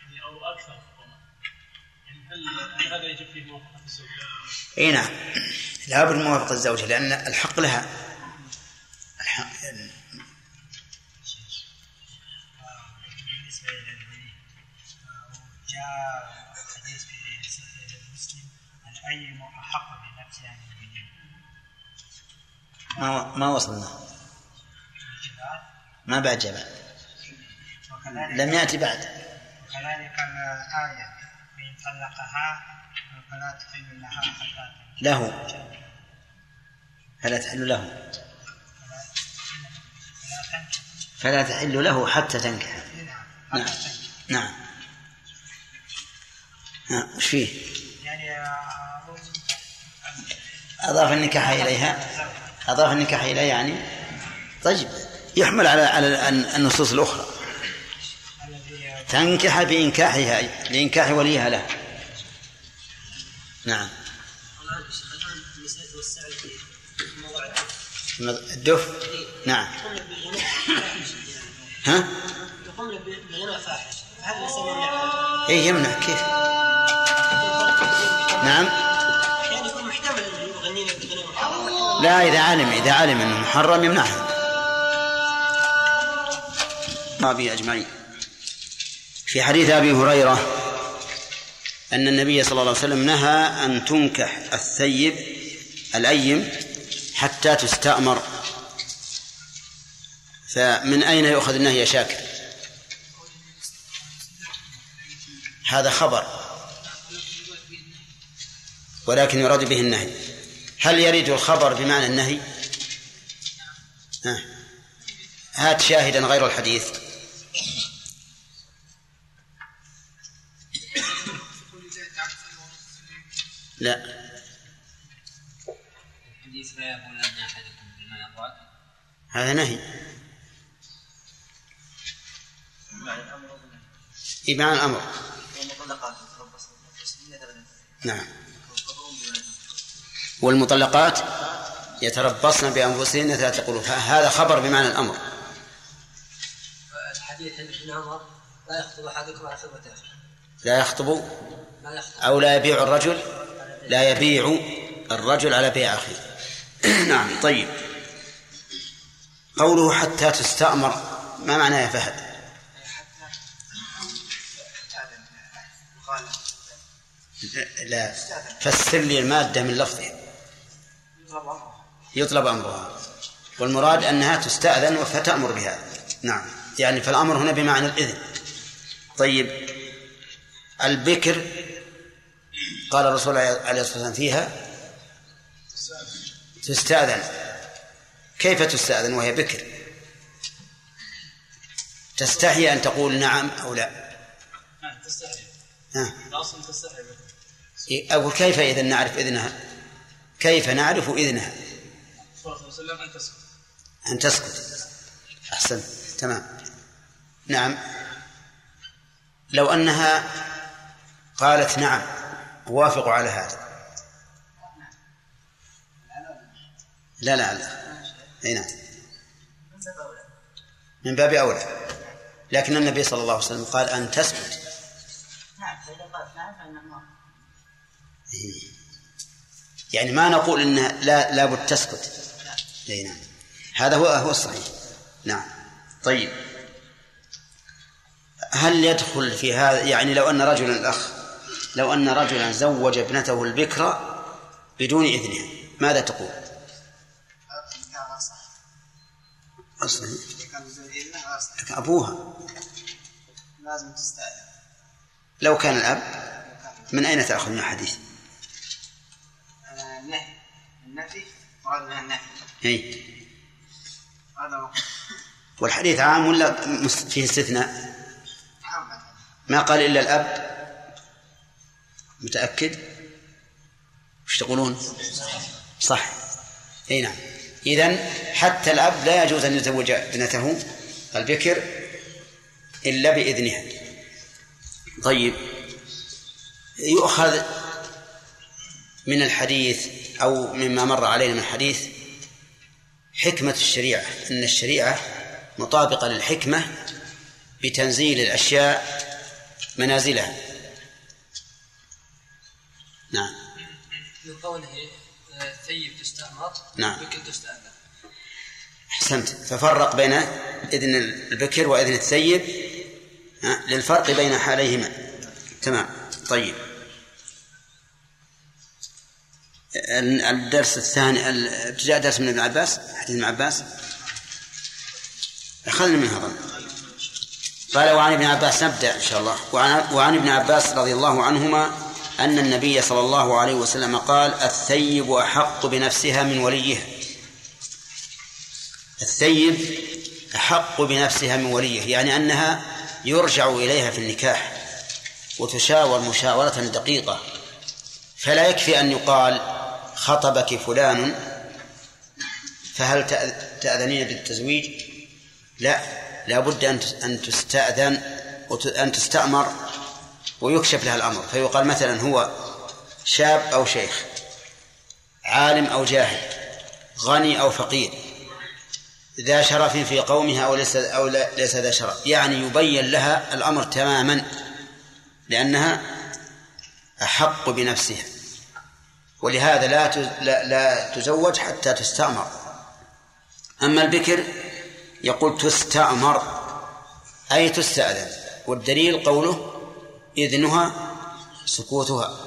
يعني أو أكثر ربما يعني هل هل هذا يجب فيه موافقه الزوجه؟ إي نعم. لابد من موافقة الزوجة لأن الحق لها. الحق بالنسبة إلى الولي جاء حديث في صحيح مسلم الأيم أحق بنفسه عن الولي ما ما وصلنا. ما بعد وكذلك لم يأتي بعد. وكذلك الآية فإن طلقها فلا تحل لها حتى له. فلا تحل له. فلا تحل له حتى تنكح. نعم. نعم. ها، إيش فيه؟ يعني أضاف النكاح إليها. أضاف النكاح إليها يعني طيب يحمل على على النصوص الأخرى. تنكح بإنكاحها لإنكاح وليها له. نعم. الدف؟ نعم. ها؟ بغنى فاحش هذا يمنع كيف؟ نعم. لا إذا علم إذا علم أنه محرم يمنعها أبي أجمعين. في حديث أبي هريرة أن النبي صلى الله عليه وسلم نهى أن تنكح الثيب الأيم حتى تستأمر. فمن أين يؤخذ النهي يا شاكر؟ هذا خبر ولكن يراد به النهي. هل يريد الخبر بمعنى النهي؟ ها. هات شاهدا غير الحديث. لا. حديث لا يقول أحدكم هذا نهي. إي معنى الأمر. ثلاثة نعم. والمطلقات يتربصن بأنفسهن ثلاثة قلوب هذا خبر بمعنى الأمر. الحديث عن ابن عمر لا يخطب أحدكم على لا يخطب؟ لا يخطب. أو لا يبيع الرجل؟ لا يبيع الرجل على بيع أخيه. نعم طيب. قوله حتى تستأمر ما معناه يا فهد؟ لا فسر لي المادة من لفظها. يطلب أمرها. والمراد أنها تستأذن فتأمر بها. نعم. يعني فالأمر هنا بمعنى الإذن. طيب. البكر قال الرسول عليه الصلاة والسلام فيها تستأذن. كيف تستأذن وهي بكر؟ تستحي أن تقول نعم أو لا؟ نعم تستحي. الأصل تستحي أقول كيف إذا نعرف إذنها؟ كيف نعرف إذنها؟ صلى الله عليه وسلم أن تسكت. أن تسكت أحسن. تمام. نعم. لو أنها قالت نعم أوافق على هذا. لا لا لا. أي نعم. من باب أولى. لكن النبي صلى الله عليه وسلم قال أن تسكت. نعم فإذا قالت نعم موافق يعني ما نقول إن لا لابد تسكت. إي نعم. هذا هو هو الصحيح. نعم. طيب. هل يدخل في هذا يعني لو أن رجلا الأخ لو أن رجلا زوج ابنته البكرة بدون اذنها ماذا تقول؟ أصلا. أبوها. لازم تستاذن لو كان الأب من أين تأخذ من الحديث؟ النفي مراد منها النهي أي. هذا والحديث عام ولا فيه استثناء؟ عام ما قال إلا الأب. متأكد؟ وش تقولون؟ صح. أي نعم. اذا حتى الأب لا يجوز أن يزوج ابنته البكر إلا بإذنها. طيب. يؤخذ من الحديث أو مما مر علينا من الحديث حكمة الشريعة أن الشريعة مطابقة للحكمة بتنزيل الأشياء منازلها. نعم. من قوله آه، ثيب تستأمر نعم. بكر تستأذن أحسنت. ففرق بين إذن البكر وإذن الثيب للفرق بين حاليهما. تمام. طيب. الدرس الثاني ال- ابتداء درس من ابن عباس حديث ابن عباس. أخذنا منها ظن قال وعن ابن عباس نبدأ إن شاء الله. وعن, وعن ابن عباس رضي الله عنهما أن النبي صلى الله عليه وسلم قال الثيب أحق بنفسها من وليها الثيب أحق بنفسها من وليه يعني أنها يرجع إليها في النكاح وتشاور مشاورة دقيقة. فلا يكفي أن يقال خطبك فلان فهل تأذنين بالتزويج؟ لا لا بد أن تستأذن وأن تستأمر ويكشف لها الأمر. فيقال مثلا هو شاب أو شيخ عالم أو جاهل غني أو فقير ذا شرف في قومها أو ليس أو ليس ذا شرف. يعني يبين لها الأمر تماما لأنها أحق بنفسها. ولهذا لا لا, تزوج حتى تستأمر. أما البكر يقول تستأمر أي تستأذن والدليل قوله إذنها سكوتها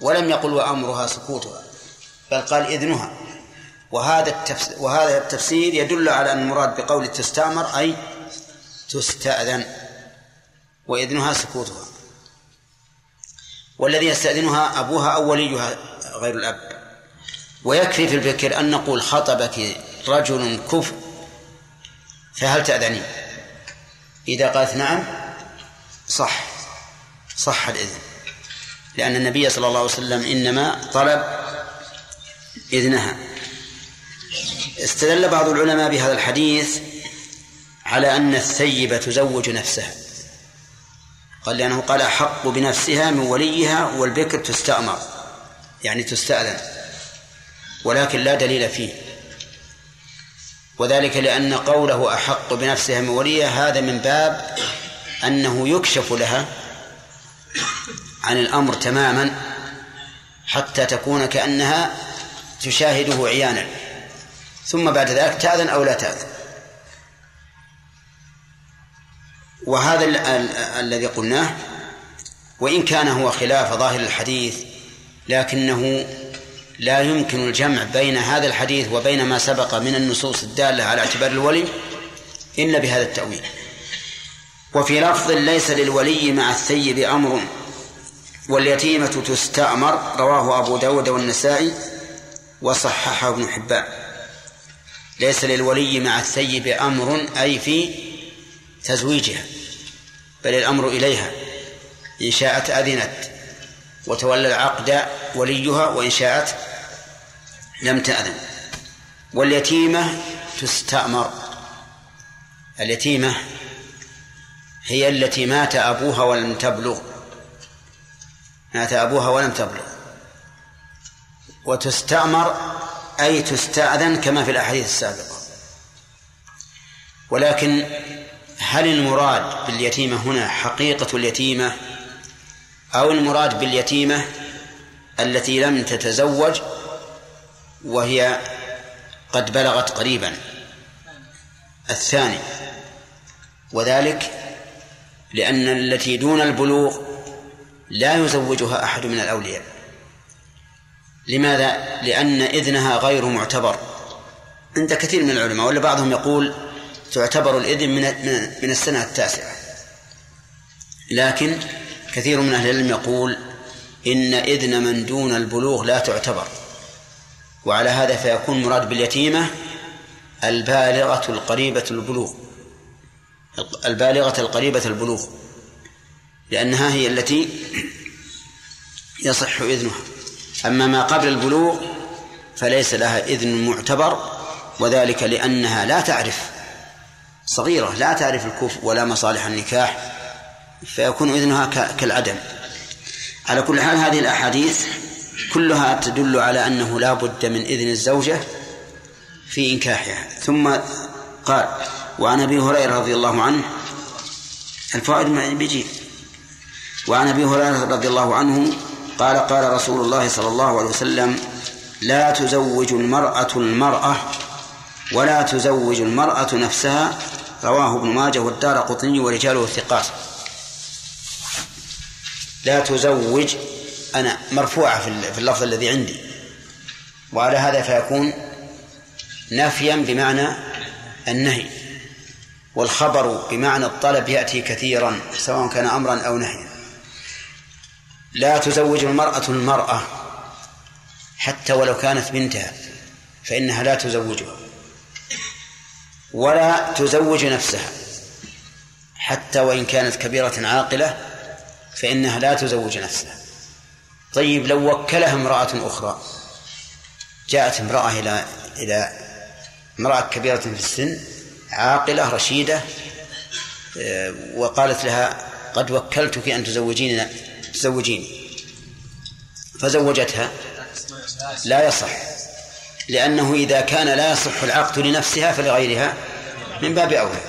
ولم يقل وأمرها سكوتها بل قال إذنها. وهذا التفسير وهذا التفسير يدل على أن المراد بقول تستأمر أي تستأذن وإذنها سكوتها. والذي يستأذنها أبوها أو وليها غير الأب. ويكفي في البكر أن نقول خطبك رجل كفر فهل تأذنين إذا قالت نعم صح صح الإذن. لأن النبي صلى الله عليه وسلم إنما طلب إذنها. استدل بعض العلماء بهذا الحديث على أن الثيب تزوج نفسها. قال لأنه قال أحق بنفسها من وليها والبكر تستأمر. يعني تستأذن ولكن لا دليل فيه. وذلك لأن قوله أحق بنفسها من وليها هذا من باب أنه يكشف لها عن الأمر تماما حتى تكون كأنها تشاهده عيانا. ثم بعد ذلك تأذن أو لا تأذن. وهذا الذي قلناه وإن كان هو خلاف ظاهر الحديث لكنه لا يمكن الجمع بين هذا الحديث وبين ما سبق من النصوص الدالة على اعتبار الولي إلا بهذا التأويل. وفي لفظ ليس للولي مع الثيب أمر واليتيمة تستأمر رواه أبو داود والنسائي وصححه ابن حبان. ليس للولي مع الثيب أمر أي في تزويجها بل الأمر إليها إن شاءت أذنت. وتولى العقد وليها وإن شاءت لم تأذن. واليتيمة تستأمر. اليتيمة هي التي مات أبوها ولم تبلغ. مات أبوها ولم تبلغ. وتستأمر أي تستأذن كما في الأحاديث السابقة. ولكن هل المراد باليتيمة هنا حقيقة اليتيمة أو المراد باليتيمة التي لم تتزوج وهي قد بلغت قريبا. الثاني وذلك لأن التي دون البلوغ لا يزوجها أحد من الأولياء. لماذا؟ لأن إذنها غير معتبر. عند كثير من العلماء ولا بعضهم يقول تعتبر الإذن من من السنة التاسعة. لكن كثير من أهل العلم يقول إن إذن من دون البلوغ لا تعتبر وعلى هذا فيكون مراد باليتيمة البالغة القريبة البلوغ البالغة القريبة البلوغ لأنها هي التي يصح إذنها. أما ما قبل البلوغ فليس لها إذن معتبر وذلك لأنها لا تعرف صغيرة لا تعرف الكفر ولا مصالح النكاح فيكون إذنها كالعدم. على كل حال هذه الأحاديث كلها تدل على أنه لا بد من إذن الزوجة في إنكاحها. ثم قال وعن أبي هريرة رضي الله عنه الفائد بيجي. وعن أبي هريرة رضي الله عنه قال قال رسول الله صلى الله عليه وسلم لا تزوج المرأة المرأة ولا تزوج المرأة نفسها. رواه ابن ماجه والدار قطني ورجاله الثقات لا تزوج أنا مرفوعة في اللفظ الذي عندي. وعلى هذا فيكون نفيا بمعنى النهي والخبر بمعنى الطلب يأتي كثيرا سواء كان أمرا أو نهيا. لا تزوج المرأة المرأة حتى ولو كانت بنتها فإنها لا تزوجها ولا تزوج نفسها حتى وإن كانت كبيرة عاقلة فإنها لا تزوج نفسها. طيب لو وكلها امرأة أخرى جاءت امرأة إلى إلى امرأة كبيرة في السن عاقلة رشيدة آه، وقالت لها قد وكلتك أن تزوجيني تزوجيني. فزوجتها. لا يصح لأنه إذا كان لا يصح العقد لنفسها فلغيرها من باب أولى.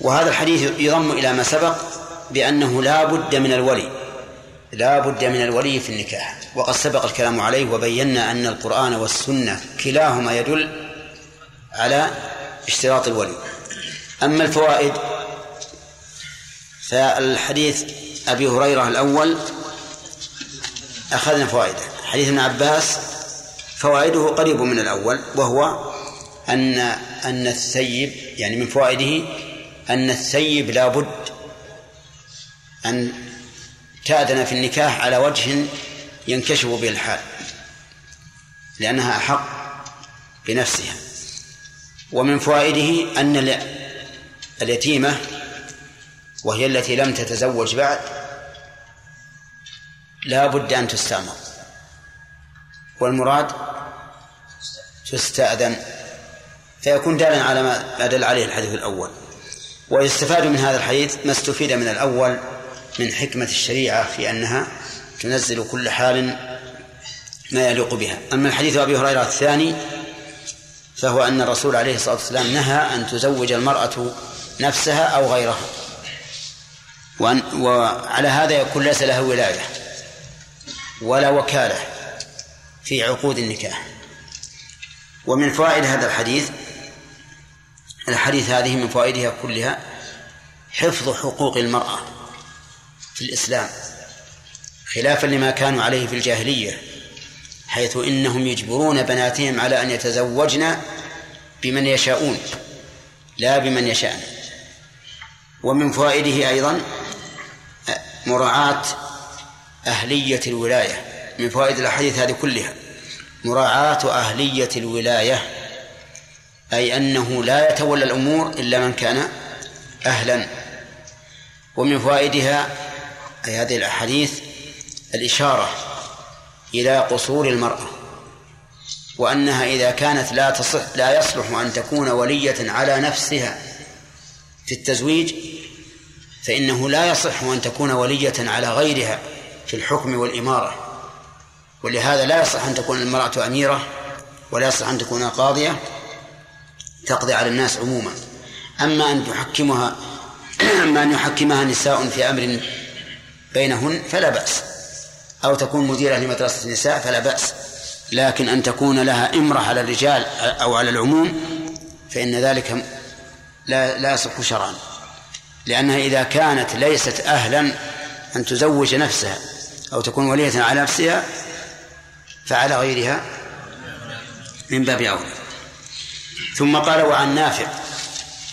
وهذا الحديث يضم إلى ما سبق بأنه لا بد من الولي لا بد من الولي في النكاح. وقد سبق الكلام عليه وبينا أن القرآن والسنة كلاهما يدل على اشتراط الولي. أما الفوائد فالحديث أبي هريرة الأول أخذنا فوائده. حديث ابن عباس فوائده قريب من الأول وهو أن أن الثيب يعني من فوائده أن الثيب لا بد أن تأذن في النكاح على وجه ينكشف به الحال لأنها أحق بنفسها. ومن فوائده أن اليتيمة وهي التي لم تتزوج بعد لا بد أن تستأمر. والمراد تستأذن فيكون دالا على ما دل عليه الحديث الأول. ويستفاد من هذا الحديث ما استفيد من الأول من حكمة الشريعة في أنها تنزل كل حال ما يليق بها. أما الحديث أبي هريرة الثاني فهو أن الرسول عليه الصلاة والسلام نهى أن تزوج المرأة نفسها أو غيرها. وأن وعلى هذا يكون ليس لها ولاية ولا وكالة في عقود النكاح. ومن فوائد هذا الحديث الحديث هذه من فوائدها كلها حفظ حقوق المرأة. في الإسلام خلافا لما كانوا عليه في الجاهلية حيث إنهم يجبرون بناتهم على أن يتزوجن بمن يشاءون لا بمن يشاءن. ومن فوائده أيضا مراعاة أهلية الولاية. من فوائد الأحاديث هذه كلها مراعاة أهلية الولاية أي أنه لا يتولى الأمور إلا من كان أهلا. ومن فوائدها أي هذه الأحاديث الإشارة إلى قصور المرأة وأنها إذا كانت لا تصح لا يصلح أن تكون ولية على نفسها في التزويج فإنه لا يصح أن تكون ولية على غيرها في الحكم والإمارة. ولهذا لا يصح أن تكون المرأة أميرة ولا يصح أن تكون قاضية تقضي على الناس عموما. أما أن تحكمها أما أن يحكمها نساء في أمر بينهن فلا بأس. أو تكون مديرة لمدرسة النساء فلا بأس. لكن أن تكون لها إمرة على الرجال أو على العموم فإن ذلك لا لا يصح شرعا. لأنها إذا كانت ليست أهلا أن تزوج نفسها أو تكون ولية على نفسها فعلى غيرها من باب أولى. ثم قال وعن نافع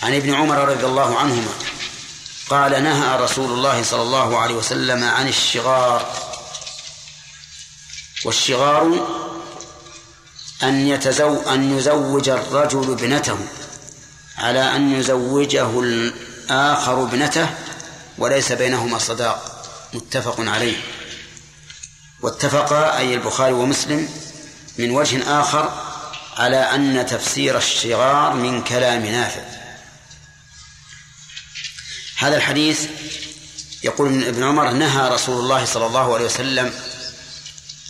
عن ابن عمر رضي الله عنهما قال نهى رسول الله صلى الله عليه وسلم عن الشغار والشغار أن يتزو أن يزوج الرجل ابنته على أن يزوجه الآخر ابنته وليس بينهما صداق متفق عليه. واتفقا أي البخاري ومسلم من وجه آخر على أن تفسير الشغار من كلام نافع. هذا الحديث يقول ابن عمر نهى رسول الله صلى الله عليه وسلم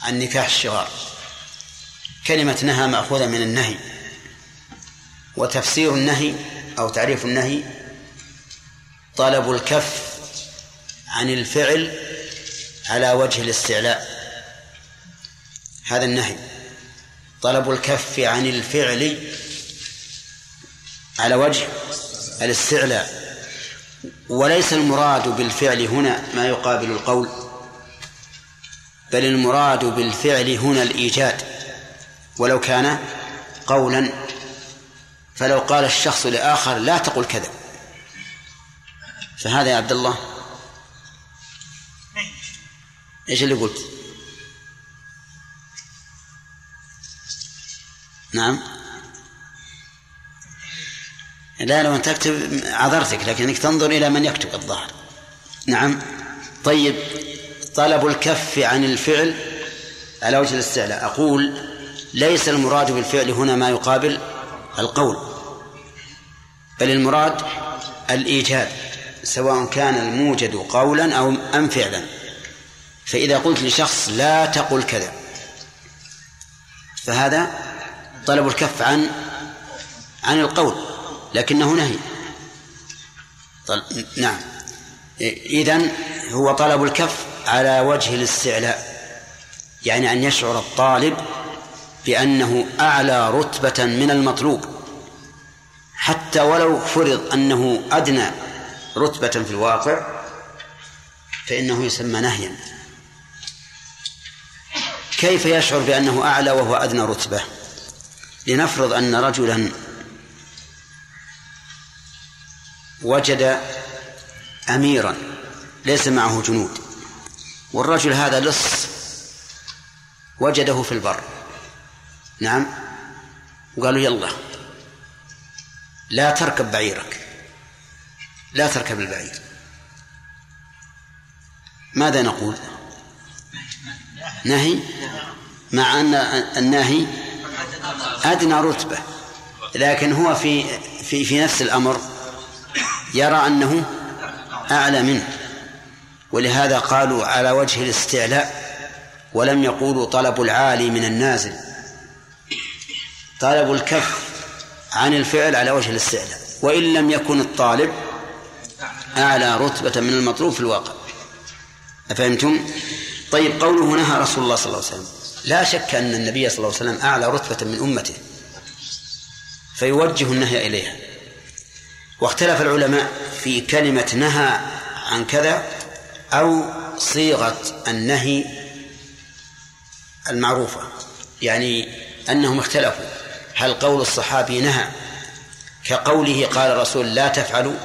عن نكاح الشغار كلمة نهى مأخوذة من النهي وتفسير النهي أو تعريف النهي طلب الكف عن الفعل على وجه الاستعلاء. هذا النهي. طلب الكف عن الفعل على وجه الاستعلاء. وليس المراد بالفعل هنا ما يقابل القول بل المراد بالفعل هنا الإيجاد. ولو كان قولا فلو قال الشخص لآخر لا تقل كذا. فهذا يا عبد الله؟ إيش اللي قلت؟ نعم. لا لو أن تكتب عذرتك لكنك تنظر إلى من يكتب الظاهر. نعم. طيب طلب الكف عن الفعل على وجه الاستعلاء. أقول ليس المراد بالفعل هنا ما يقابل القول بل المراد الإيجاد سواء كان الموجد قولا أو أم فعلا. فإذا قلت لشخص لا تقل كذا فهذا طلب الكف عن عن القول. لكنه نهي. طل... نعم. إذن هو طلب الكف على وجه الاستعلاء يعني أن يشعر الطالب بأنه أعلى رتبة من المطلوب حتى ولو فرض أنه أدنى رتبة في الواقع فإنه يسمى نهيا. كيف يشعر بأنه أعلى وهو أدنى رتبة؟ لنفرض أن رجلا وجد أميرا ليس معه جنود. والرجل هذا لص وجده في البر. نعم. وقالوا يلا لا تركب بعيرك. لا تركب البعير. ماذا نقول؟ نهي؟ مع أن الناهي أدنى رتبة لكن هو في في في نفس الأمر. يرى أنه أعلى منه. ولهذا قالوا على وجه الاستعلاء ولم يقولوا طلب العالي من النازل. طلب الكف عن الفعل على وجه الاستعلاء. وإن لم يكن الطالب أعلى رتبة من المطلوب في الواقع. أفهمتم؟ طيب قوله نهى رسول الله صلى الله عليه وسلم. لا شك أن النبي صلى الله عليه وسلم أعلى رتبة من أمته. فيوجه النهي إليها. واختلف العلماء في كلمة نهى عن كذا أو صيغة النهي المعروفة يعني أنهم اختلفوا. هل قول الصحابي نهى كقوله قال الرسول لا تفعلوا؟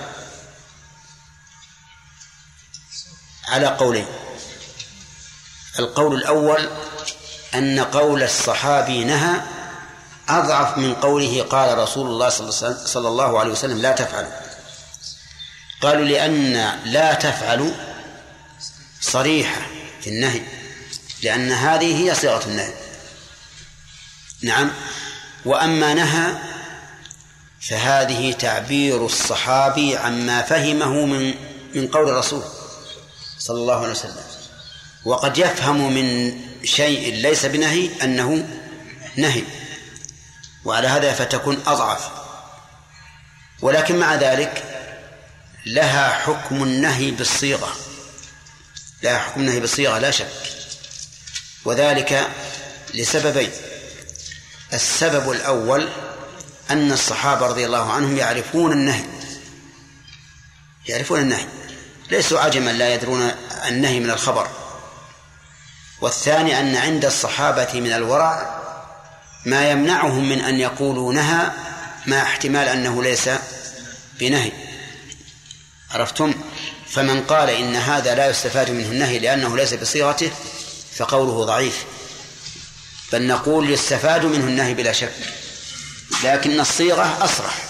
على قولين. القول الأول أن قول الصحابي نهى أضعف من قوله قال رسول الله صلى الله عليه وسلم لا تفعلوا. قالوا لأن لا تفعلوا صريحة في النهي لأن هذه هي صيغة النهي. نعم. وأما نهى فهذه تعبير الصحابي عما فهمه من من قول الرسول صلى الله عليه وسلم. وقد يفهم من شيء ليس بنهي أنه نهي. وعلى هذا فتكون أضعف. ولكن مع ذلك لها حكم النهي بالصيغة. لها حكم النهي بالصيغة لا شك. وذلك لسببين. السبب الأول أن الصحابة رضي الله عنهم يعرفون النهي. يعرفون النهي. ليسوا عجما لا يدرون النهي من الخبر. والثاني أن عند الصحابة من الورع ما يمنعهم من أن يقولوا نهى مع احتمال أنه ليس بنهي. عرفتم؟ فمن قال إن هذا لا يستفاد منه النهي لأنه ليس بصيغته فقوله ضعيف. بل نقول يستفاد منه النهي بلا شك. لكن الصيغة أصرح.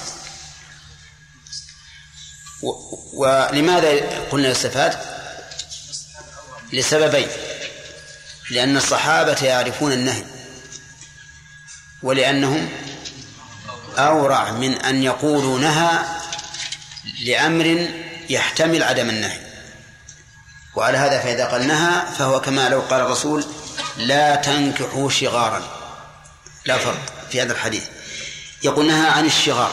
ولماذا قلنا يستفاد؟ لسببين. لأن الصحابة يعرفون النهي. ولأنهم أورع من أن يقولوا نهى لأمر يحتمل عدم النهي. وعلى هذا فإذا قال نهى فهو كما لو قال الرسول لا تنكحوا شغارا. لا فرق في هذا الحديث. يقول نهى عن الشغار.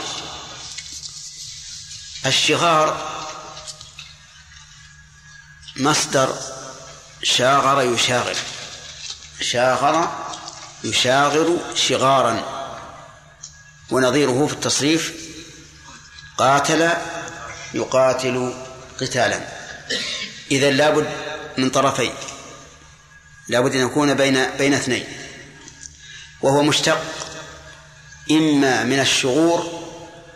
الشغار مصدر شاغر يشاغر. شاغر يشاغر شغارا. ونظيره في التصريف قاتل يقاتل قتالا. إذا لابد من طرفين لابد أن يكون بين بين اثنين. وهو مشتق إما من الشغور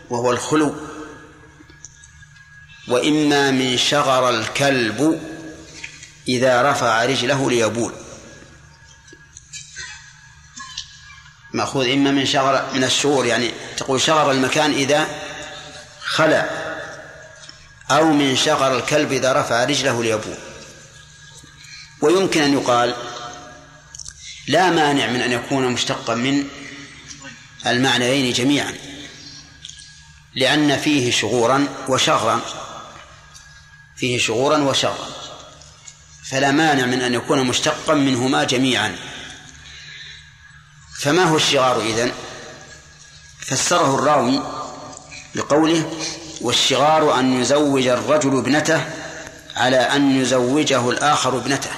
وهو الخلو وإما من شغر الكلب إذا رفع رجله ليبول. مأخوذ إما من شغر من الشغور يعني تقول شغر المكان إذا خلع أو من شغر الكلب إذا رفع رجله ليبول. ويمكن أن يقال لا مانع من أن يكون مشتقا من المعنيين جميعا لأن فيه شغورا وشغرا فيه شغورا وشغرا. فلا مانع من أن يكون مشتقا منهما جميعا. فما هو الشغار إذن؟ فسره الراوي بقوله والشغار أن يزوج الرجل ابنته على أن يزوجه الآخر ابنته.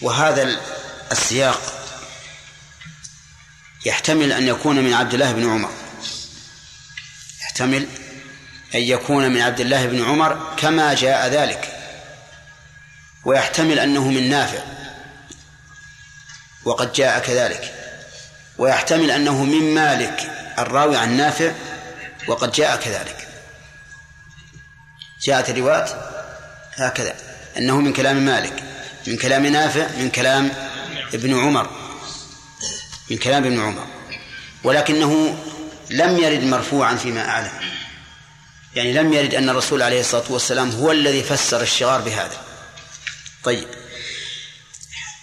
وهذا السياق يحتمل أن يكون من عبد الله بن عمر. يحتمل أن يكون من عبد الله بن عمر كما جاء ذلك. ويحتمل أنه من نافع. وقد جاء كذلك. ويحتمل أنه من مالك الراوي عن نافع وقد جاء كذلك. جاءت الروايات هكذا أنه من كلام مالك من كلام نافع من كلام ابن عمر من كلام ابن عمر. ولكنه لم يرد مرفوعا فيما أعلم. يعني لم يرد أن الرسول عليه الصلاة والسلام هو الذي فسر الشغار بهذا. طيب.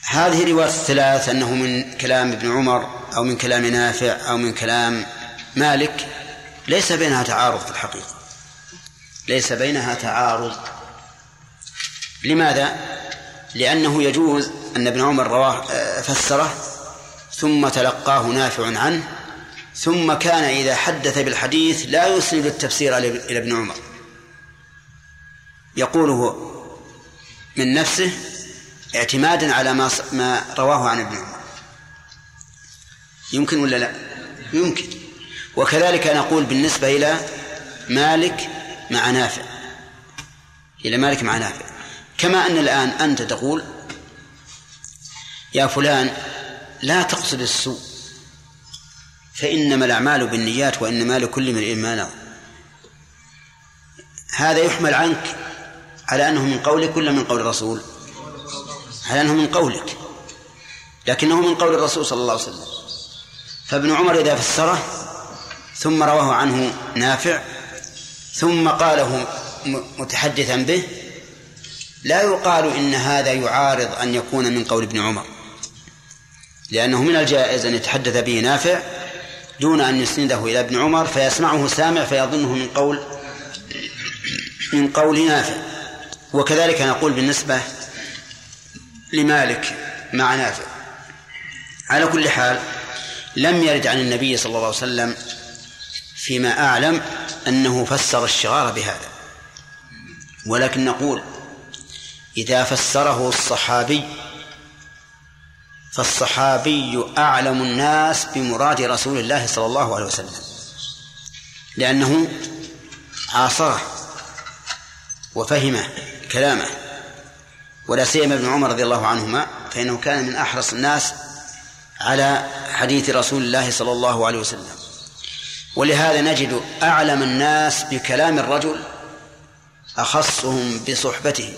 هذه رواية الثلاث أنه من كلام ابن عمر أو من كلام نافع أو من كلام مالك ليس بينها تعارض في الحقيقة. ليس بينها تعارض. لماذا؟ لأنه يجوز أن ابن عمر رواه آه، فسره ثم تلقاه نافع عنه ثم كان إذا حدث بالحديث لا يسند التفسير إلى ابن عمر. يقوله من نفسه اعتمادا على ما ما رواه عن ابن عمر. يمكن ولا لا؟ يمكن. وكذلك نقول بالنسبة إلى مالك مع نافع. إلى مالك مع نافع. كما أن الآن أنت تقول يا فلان لا تقصد السوء. فإنما الأعمال بالنيات وإنما لكل امرئ ما هذا يحمل عنك على أنه من قولك ولا من قول الرسول على أنه من قولك لكنه من قول الرسول صلى الله عليه وسلم. فابن عمر إذا فسره ثم رواه عنه نافع ثم قاله متحدثا به لا يقال إن هذا يعارض أن يكون من قول ابن عمر. لأنه من الجائز أن يتحدث به نافع دون أن يسنده إلى ابن عمر فيسمعه سامع فيظنه من قول من قول نافع. وكذلك نقول بالنسبة لمالك مع نافع. على كل حال لم يرد عن النبي صلى الله عليه وسلم فيما أعلم أنه فسر الشغار بهذا. ولكن نقول إذا فسره الصحابي فالصحابي أعلم الناس بمراد رسول الله صلى الله عليه وسلم. لأنه عاصره وفهم كلامه. ولا سيما ابن عمر رضي الله عنهما فإنه كان من أحرص الناس على حديث رسول الله صلى الله عليه وسلم. ولهذا نجد أعلم الناس بكلام الرجل أخصهم بصحبته.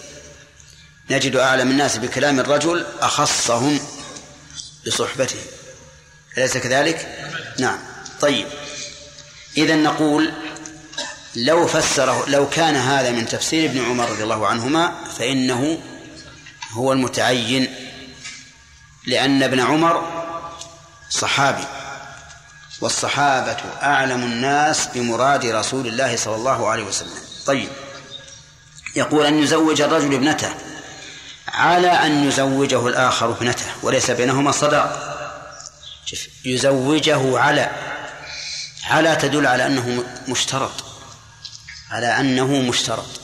نجد أعلم الناس بكلام الرجل أخصهم بصحبته. أليس كذلك؟ نعم. طيب. إذا نقول لو فسره لو كان هذا من تفسير ابن عمر رضي الله عنهما فإنه هو المتعين لأن ابن عمر صحابي والصحابة أعلم الناس بمراد رسول الله صلى الله عليه وسلم. طيب يقول أن يزوج الرجل ابنته على أن يزوجه الآخر ابنته وليس بينهما صداق. يزوجه على على تدل على أنه مشترط على أنه مشترط.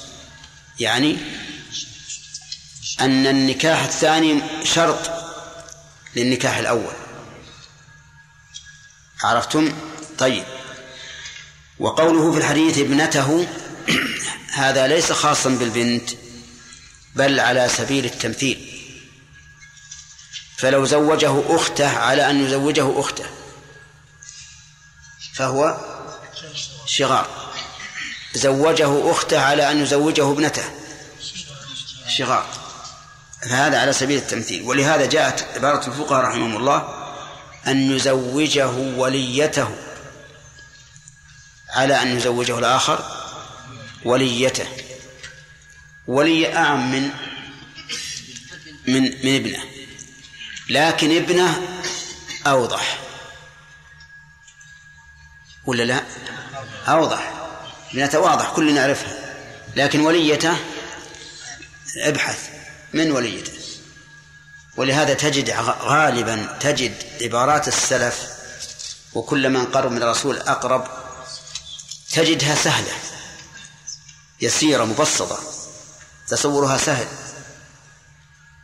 يعني أن النكاح الثاني شرط للنكاح الأول. عرفتم؟ طيب. وقوله في الحديث ابنته هذا ليس خاصا بالبنت بل على سبيل التمثيل. فلو زوجه أخته على أن يزوجه أخته فهو شغار. زوجه أخته على أن يزوجه ابنته شغار. فهذا على سبيل التمثيل. ولهذا جاءت عبارة الفقهاء رحمهم الله أن يزوجه وليته. على أن يزوجه الآخر وليته. ولي أعم من من من ابنه. لكن ابنه أوضح. ولا لا؟ أوضح. ابنته واضح كلنا نعرفها. لكن وليته ابحث. من وليته. ولهذا تجد غالبا تجد عبارات السلف وكل من قرب من الرسول أقرب تجدها سهلة يسيرة مبسطة تصورها سهل.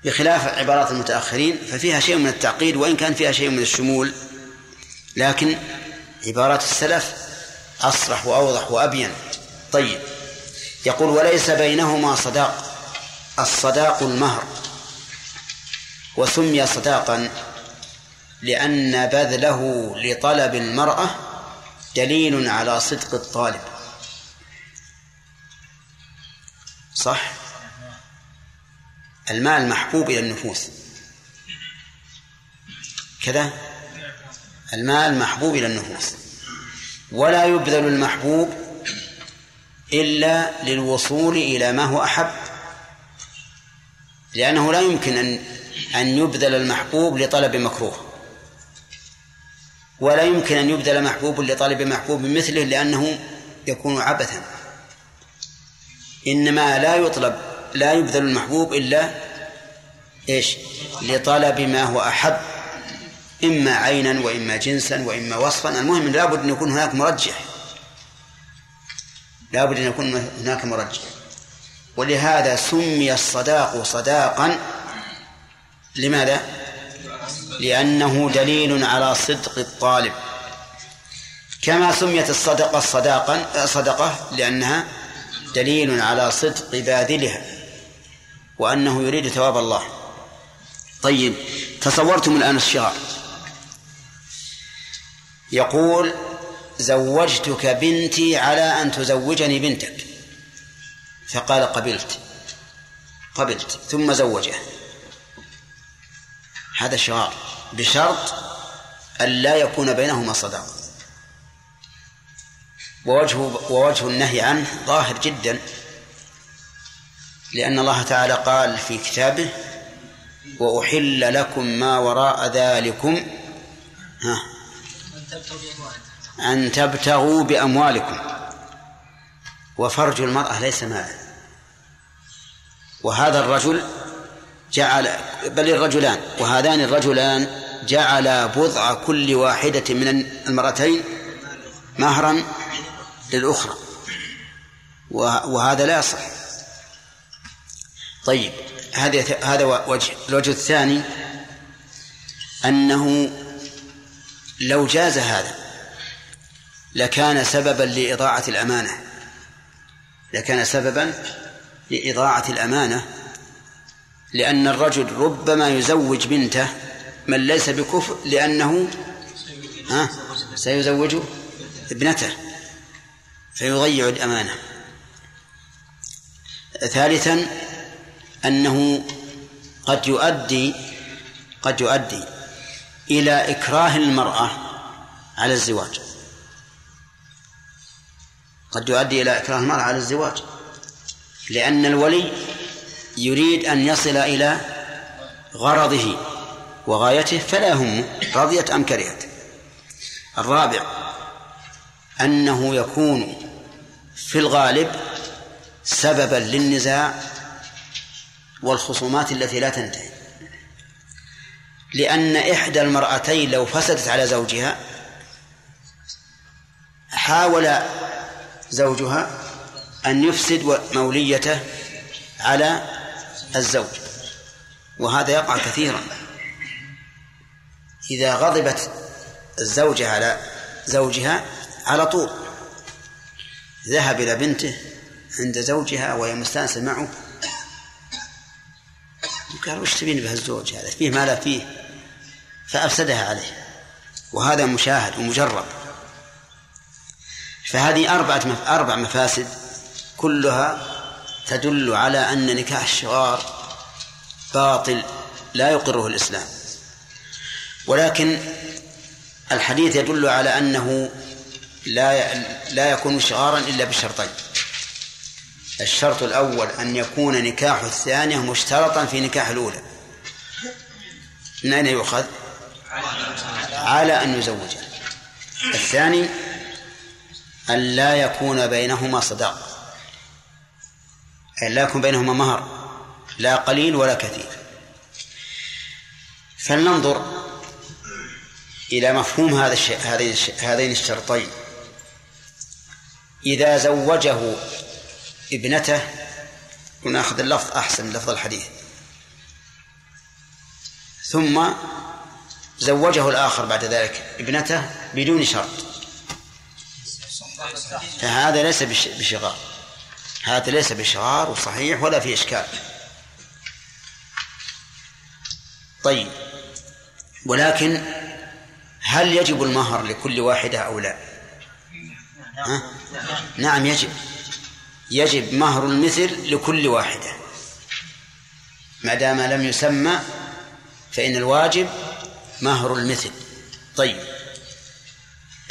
بخلاف عبارات المتأخرين ففيها شيء من التعقيد وإن كان فيها شيء من الشمول. لكن عبارات السلف أصرح وأوضح وأبين. طيب يقول وليس بينهما صداق. الصداق المهر وسمي صداقا لأن بذله لطلب المرأة دليل على صدق الطالب. صح؟ المال محبوب إلى النفوس. كذا؟ المال محبوب إلى النفوس. ولا يبذل المحبوب إلا للوصول إلى ما هو أحب. لأنه لا يمكن أن أن يبذل المحبوب لطلب مكروه. ولا يمكن أن يبذل محبوب لطلب محبوب مثله لأنه يكون عبثا. إنما لا يطلب لا يبذل المحبوب إلا إيش؟ لطلب ما هو أحب. إما عينا وإما جنسا وإما وصفا. المهم لابد أن يكون هناك مرجح. لابد أن يكون هناك مرجح. ولهذا سمي الصداق صداقا لماذا؟ لأنه دليل على صدق الطالب. كما سميت الصدقة صداقا صدقة لأنها دليل على صدق باذلها وأنه يريد ثواب الله. طيب تصورتم الآن الشغار يقول زوجتك بنتي على أن تزوجني بنتك. فقال قبلت قبلت ثم زوجه. هذا شغار بشرط أن لا يكون بينهما صداق. ووجه ووجه النهي عنه ظاهر جدا لأن الله تعالى قال في كتابه وأحل لكم ما وراء ذلكم ها أن تبتغوا بأموالكم وفرج المرأة ليس مالا وهذا الرجل جعل بل الرجلان وهذان الرجلان جعل بضع كل واحدة من المرأتين مهرا للأخرى. وهذا لا يصح. طيب هذا هذا وجه الوجه الثاني أنه لو جاز هذا لكان سببا لإضاعة الأمانة. لكان سببا لإضاعة الأمانة لأن الرجل ربما يزوج بنته من ليس بكفر لأنه ها؟ سيزوج ابنته فيضيع الأمانة. ثالثا أنه قد يؤدي قد يؤدي إلى إكراه المرأة على الزواج. قد يؤدي إلى إكراه المرأة على الزواج. لأن الولي يريد أن يصل إلى غرضه وغايته فلا يهمه رضيت أم كرهت. الرابع أنه يكون في الغالب سببا للنزاع والخصومات التي لا تنتهي. لأن إحدى المرأتين لو فسدت على زوجها حاول زوجها أن يفسد موليته على الزوج وهذا يقع كثيرا. إذا غضبت الزوجة على زوجها على طول ذهب إلى بنته عند زوجها وهي مستأنسة معه. قال وش تبين به الزوج هذا؟ فيه ما لا فيه فأفسدها عليه. وهذا مشاهد ومجرب. فهذه أربعة أربع مفاسد كلها تدل على أن نكاح الشغار باطل لا يقره الإسلام. ولكن الحديث يدل على أنه لا لا يكون شغارا إلا بشرطين. الشرط الأول أن يكون نكاح الثانية مشترطا في نكاح الأولى. من أين يؤخذ؟ على أن يزوجها الثاني أن لا يكون بينهما صداق. أن لا يكون بينهما مهر لا قليل ولا كثير. فلننظر إلى مفهوم هذا الشيء هذين الشرطين. إذا زوجه ابنته وناخذ اللفظ أحسن لفظ الحديث. ثم زوجه الآخر بعد ذلك ابنته بدون شرط. فهذا ليس بشغار. هذا ليس بشغار وصحيح ولا في إشكال. طيب. ولكن هل يجب المهر لكل واحدة أو لا؟ ها؟ نعم يجب. يجب مهر المثل لكل واحدة. ما دام لم يسمى فإن الواجب مهر المثل. طيب.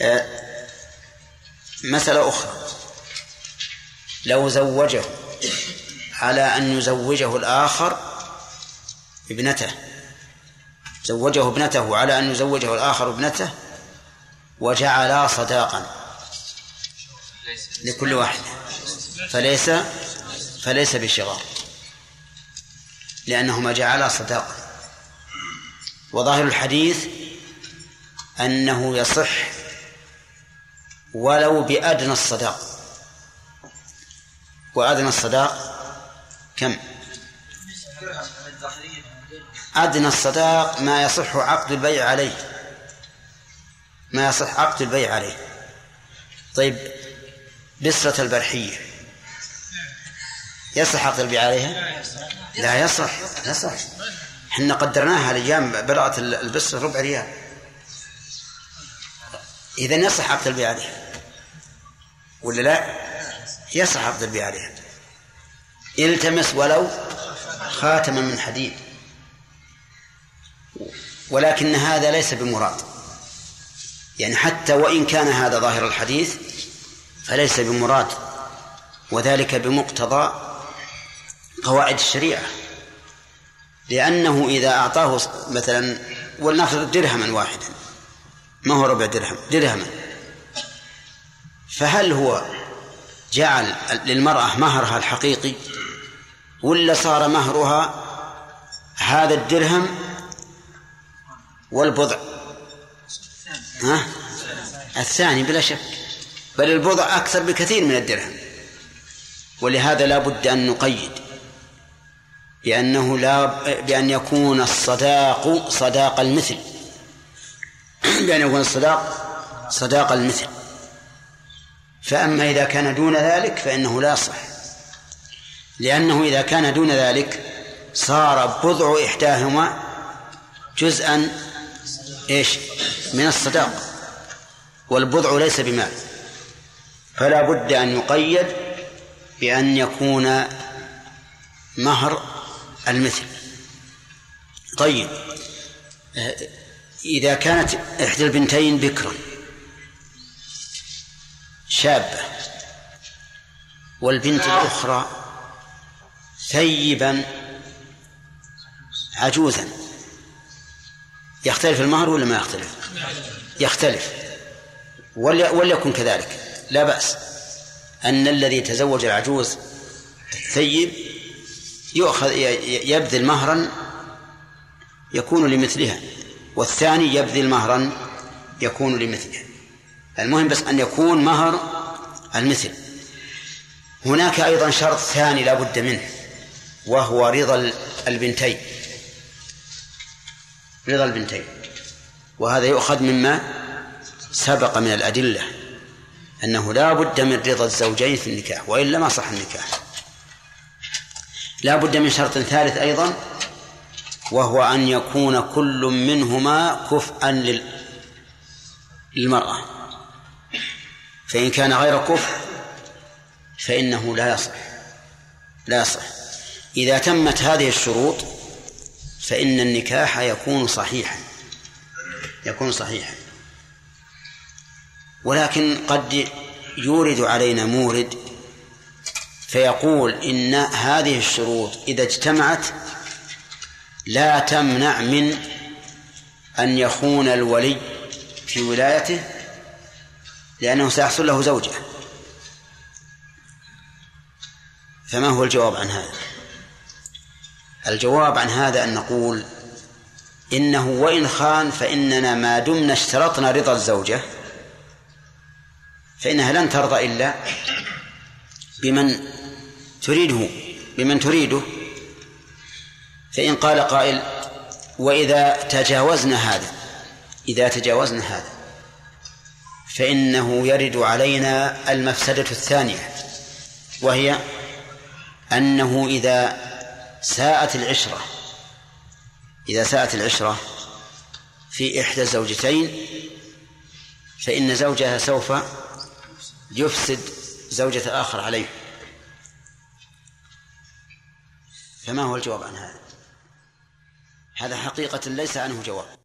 آه مسألة أخرى. لو زوجه على أن يزوجه الآخر ابنته زوجه ابنته على أن يزوجه الآخر ابنته وجعلا صداقا لكل واحد فليس فليس بشغار لأنهما جعلا صداقا. وظاهر الحديث أنه يصح ولو بأدنى الصداق. وأدنى الصداق كم؟ أدنى الصداق ما يصح عقد البيع عليه. ما يصح عقد البيع عليه. طيب بسرة البرحية. يصح عقد البيع عليها؟ لا يصح يصح. إحنا قدرناها الأيام بلغت البسرة ربع ريال. إذا يصح عقد البيع عليها ولا لا؟ يصح عقد البيع عليها التمس ولو خاتما من حديد. ولكن هذا ليس بمراد. يعني حتى وإن كان هذا ظاهر الحديث فليس بمراد. وذلك بمقتضى قواعد الشريعة. لأنه إذا أعطاه مثلا ولنفرض درهما واحدا. ما هو ربع درهم؟ درهما. فهل هو جعل للمرأة مهرها الحقيقي ولا صار مهرها هذا الدرهم والبضع ها؟ الثاني بلا شك بل البضع أكثر بكثير من الدرهم ولهذا لا بد أن نقيد بأنه لا بأن يكون الصداق صداق المثل بأن يكون الصداق صداق المثل فأما إذا كان دون ذلك فإنه لا صح. لأنه إذا كان دون ذلك صار بضع إحداهما جزءا إيش؟ من الصداق والبضع ليس بمال. فلا بد أن يقيد بأن يكون مهر المثل. طيب إذا كانت إحدى البنتين بكرا شابة والبنت الأخرى ثيبا عجوزا. يختلف المهر ولا ما يختلف؟ يختلف. وليكن كذلك. لا بأس أن الذي تزوج العجوز الثيب يؤخذ يبذل مهرا يكون لمثلها والثاني يبذل مهرا يكون لمثلها. المهم بس أن يكون مهر المثل. هناك أيضا شرط ثاني لا بد منه وهو رضا البنتين. رضا البنتين. وهذا يؤخذ مما سبق من الأدلة أنه لا بد من رضا الزوجين في النكاح وإلا ما صح النكاح. لا بد من شرط ثالث أيضا وهو أن يكون كل منهما كفءا للمرأة. فإن كان غير كفء فإنه لا يصح. لا يصح. إذا تمت هذه الشروط فإن النكاح يكون صحيحا. يكون صحيحا. ولكن قد يورد علينا مورد فيقول إن هذه الشروط إذا اجتمعت لا تمنع من أن يخون الولي في ولايته لأنه سيحصل له زوجة. فما هو الجواب عن هذا؟ الجواب عن هذا أن نقول إنه وإن خان فإننا ما دمنا اشترطنا رضا الزوجة فإنها لن ترضى إلا بمن تريده بمن تريده. فإن قال قائل وإذا تجاوزنا هذا إذا تجاوزنا هذا فإنه يرد علينا المفسدة الثانية وهي أنه إذا ساءت العشرة إذا ساءت العشرة في إحدى الزوجتين فإن زوجها سوف يفسد زوجة آخر عليه. فما هو الجواب عن هذا؟ هذا حقيقة ليس عنه جواب.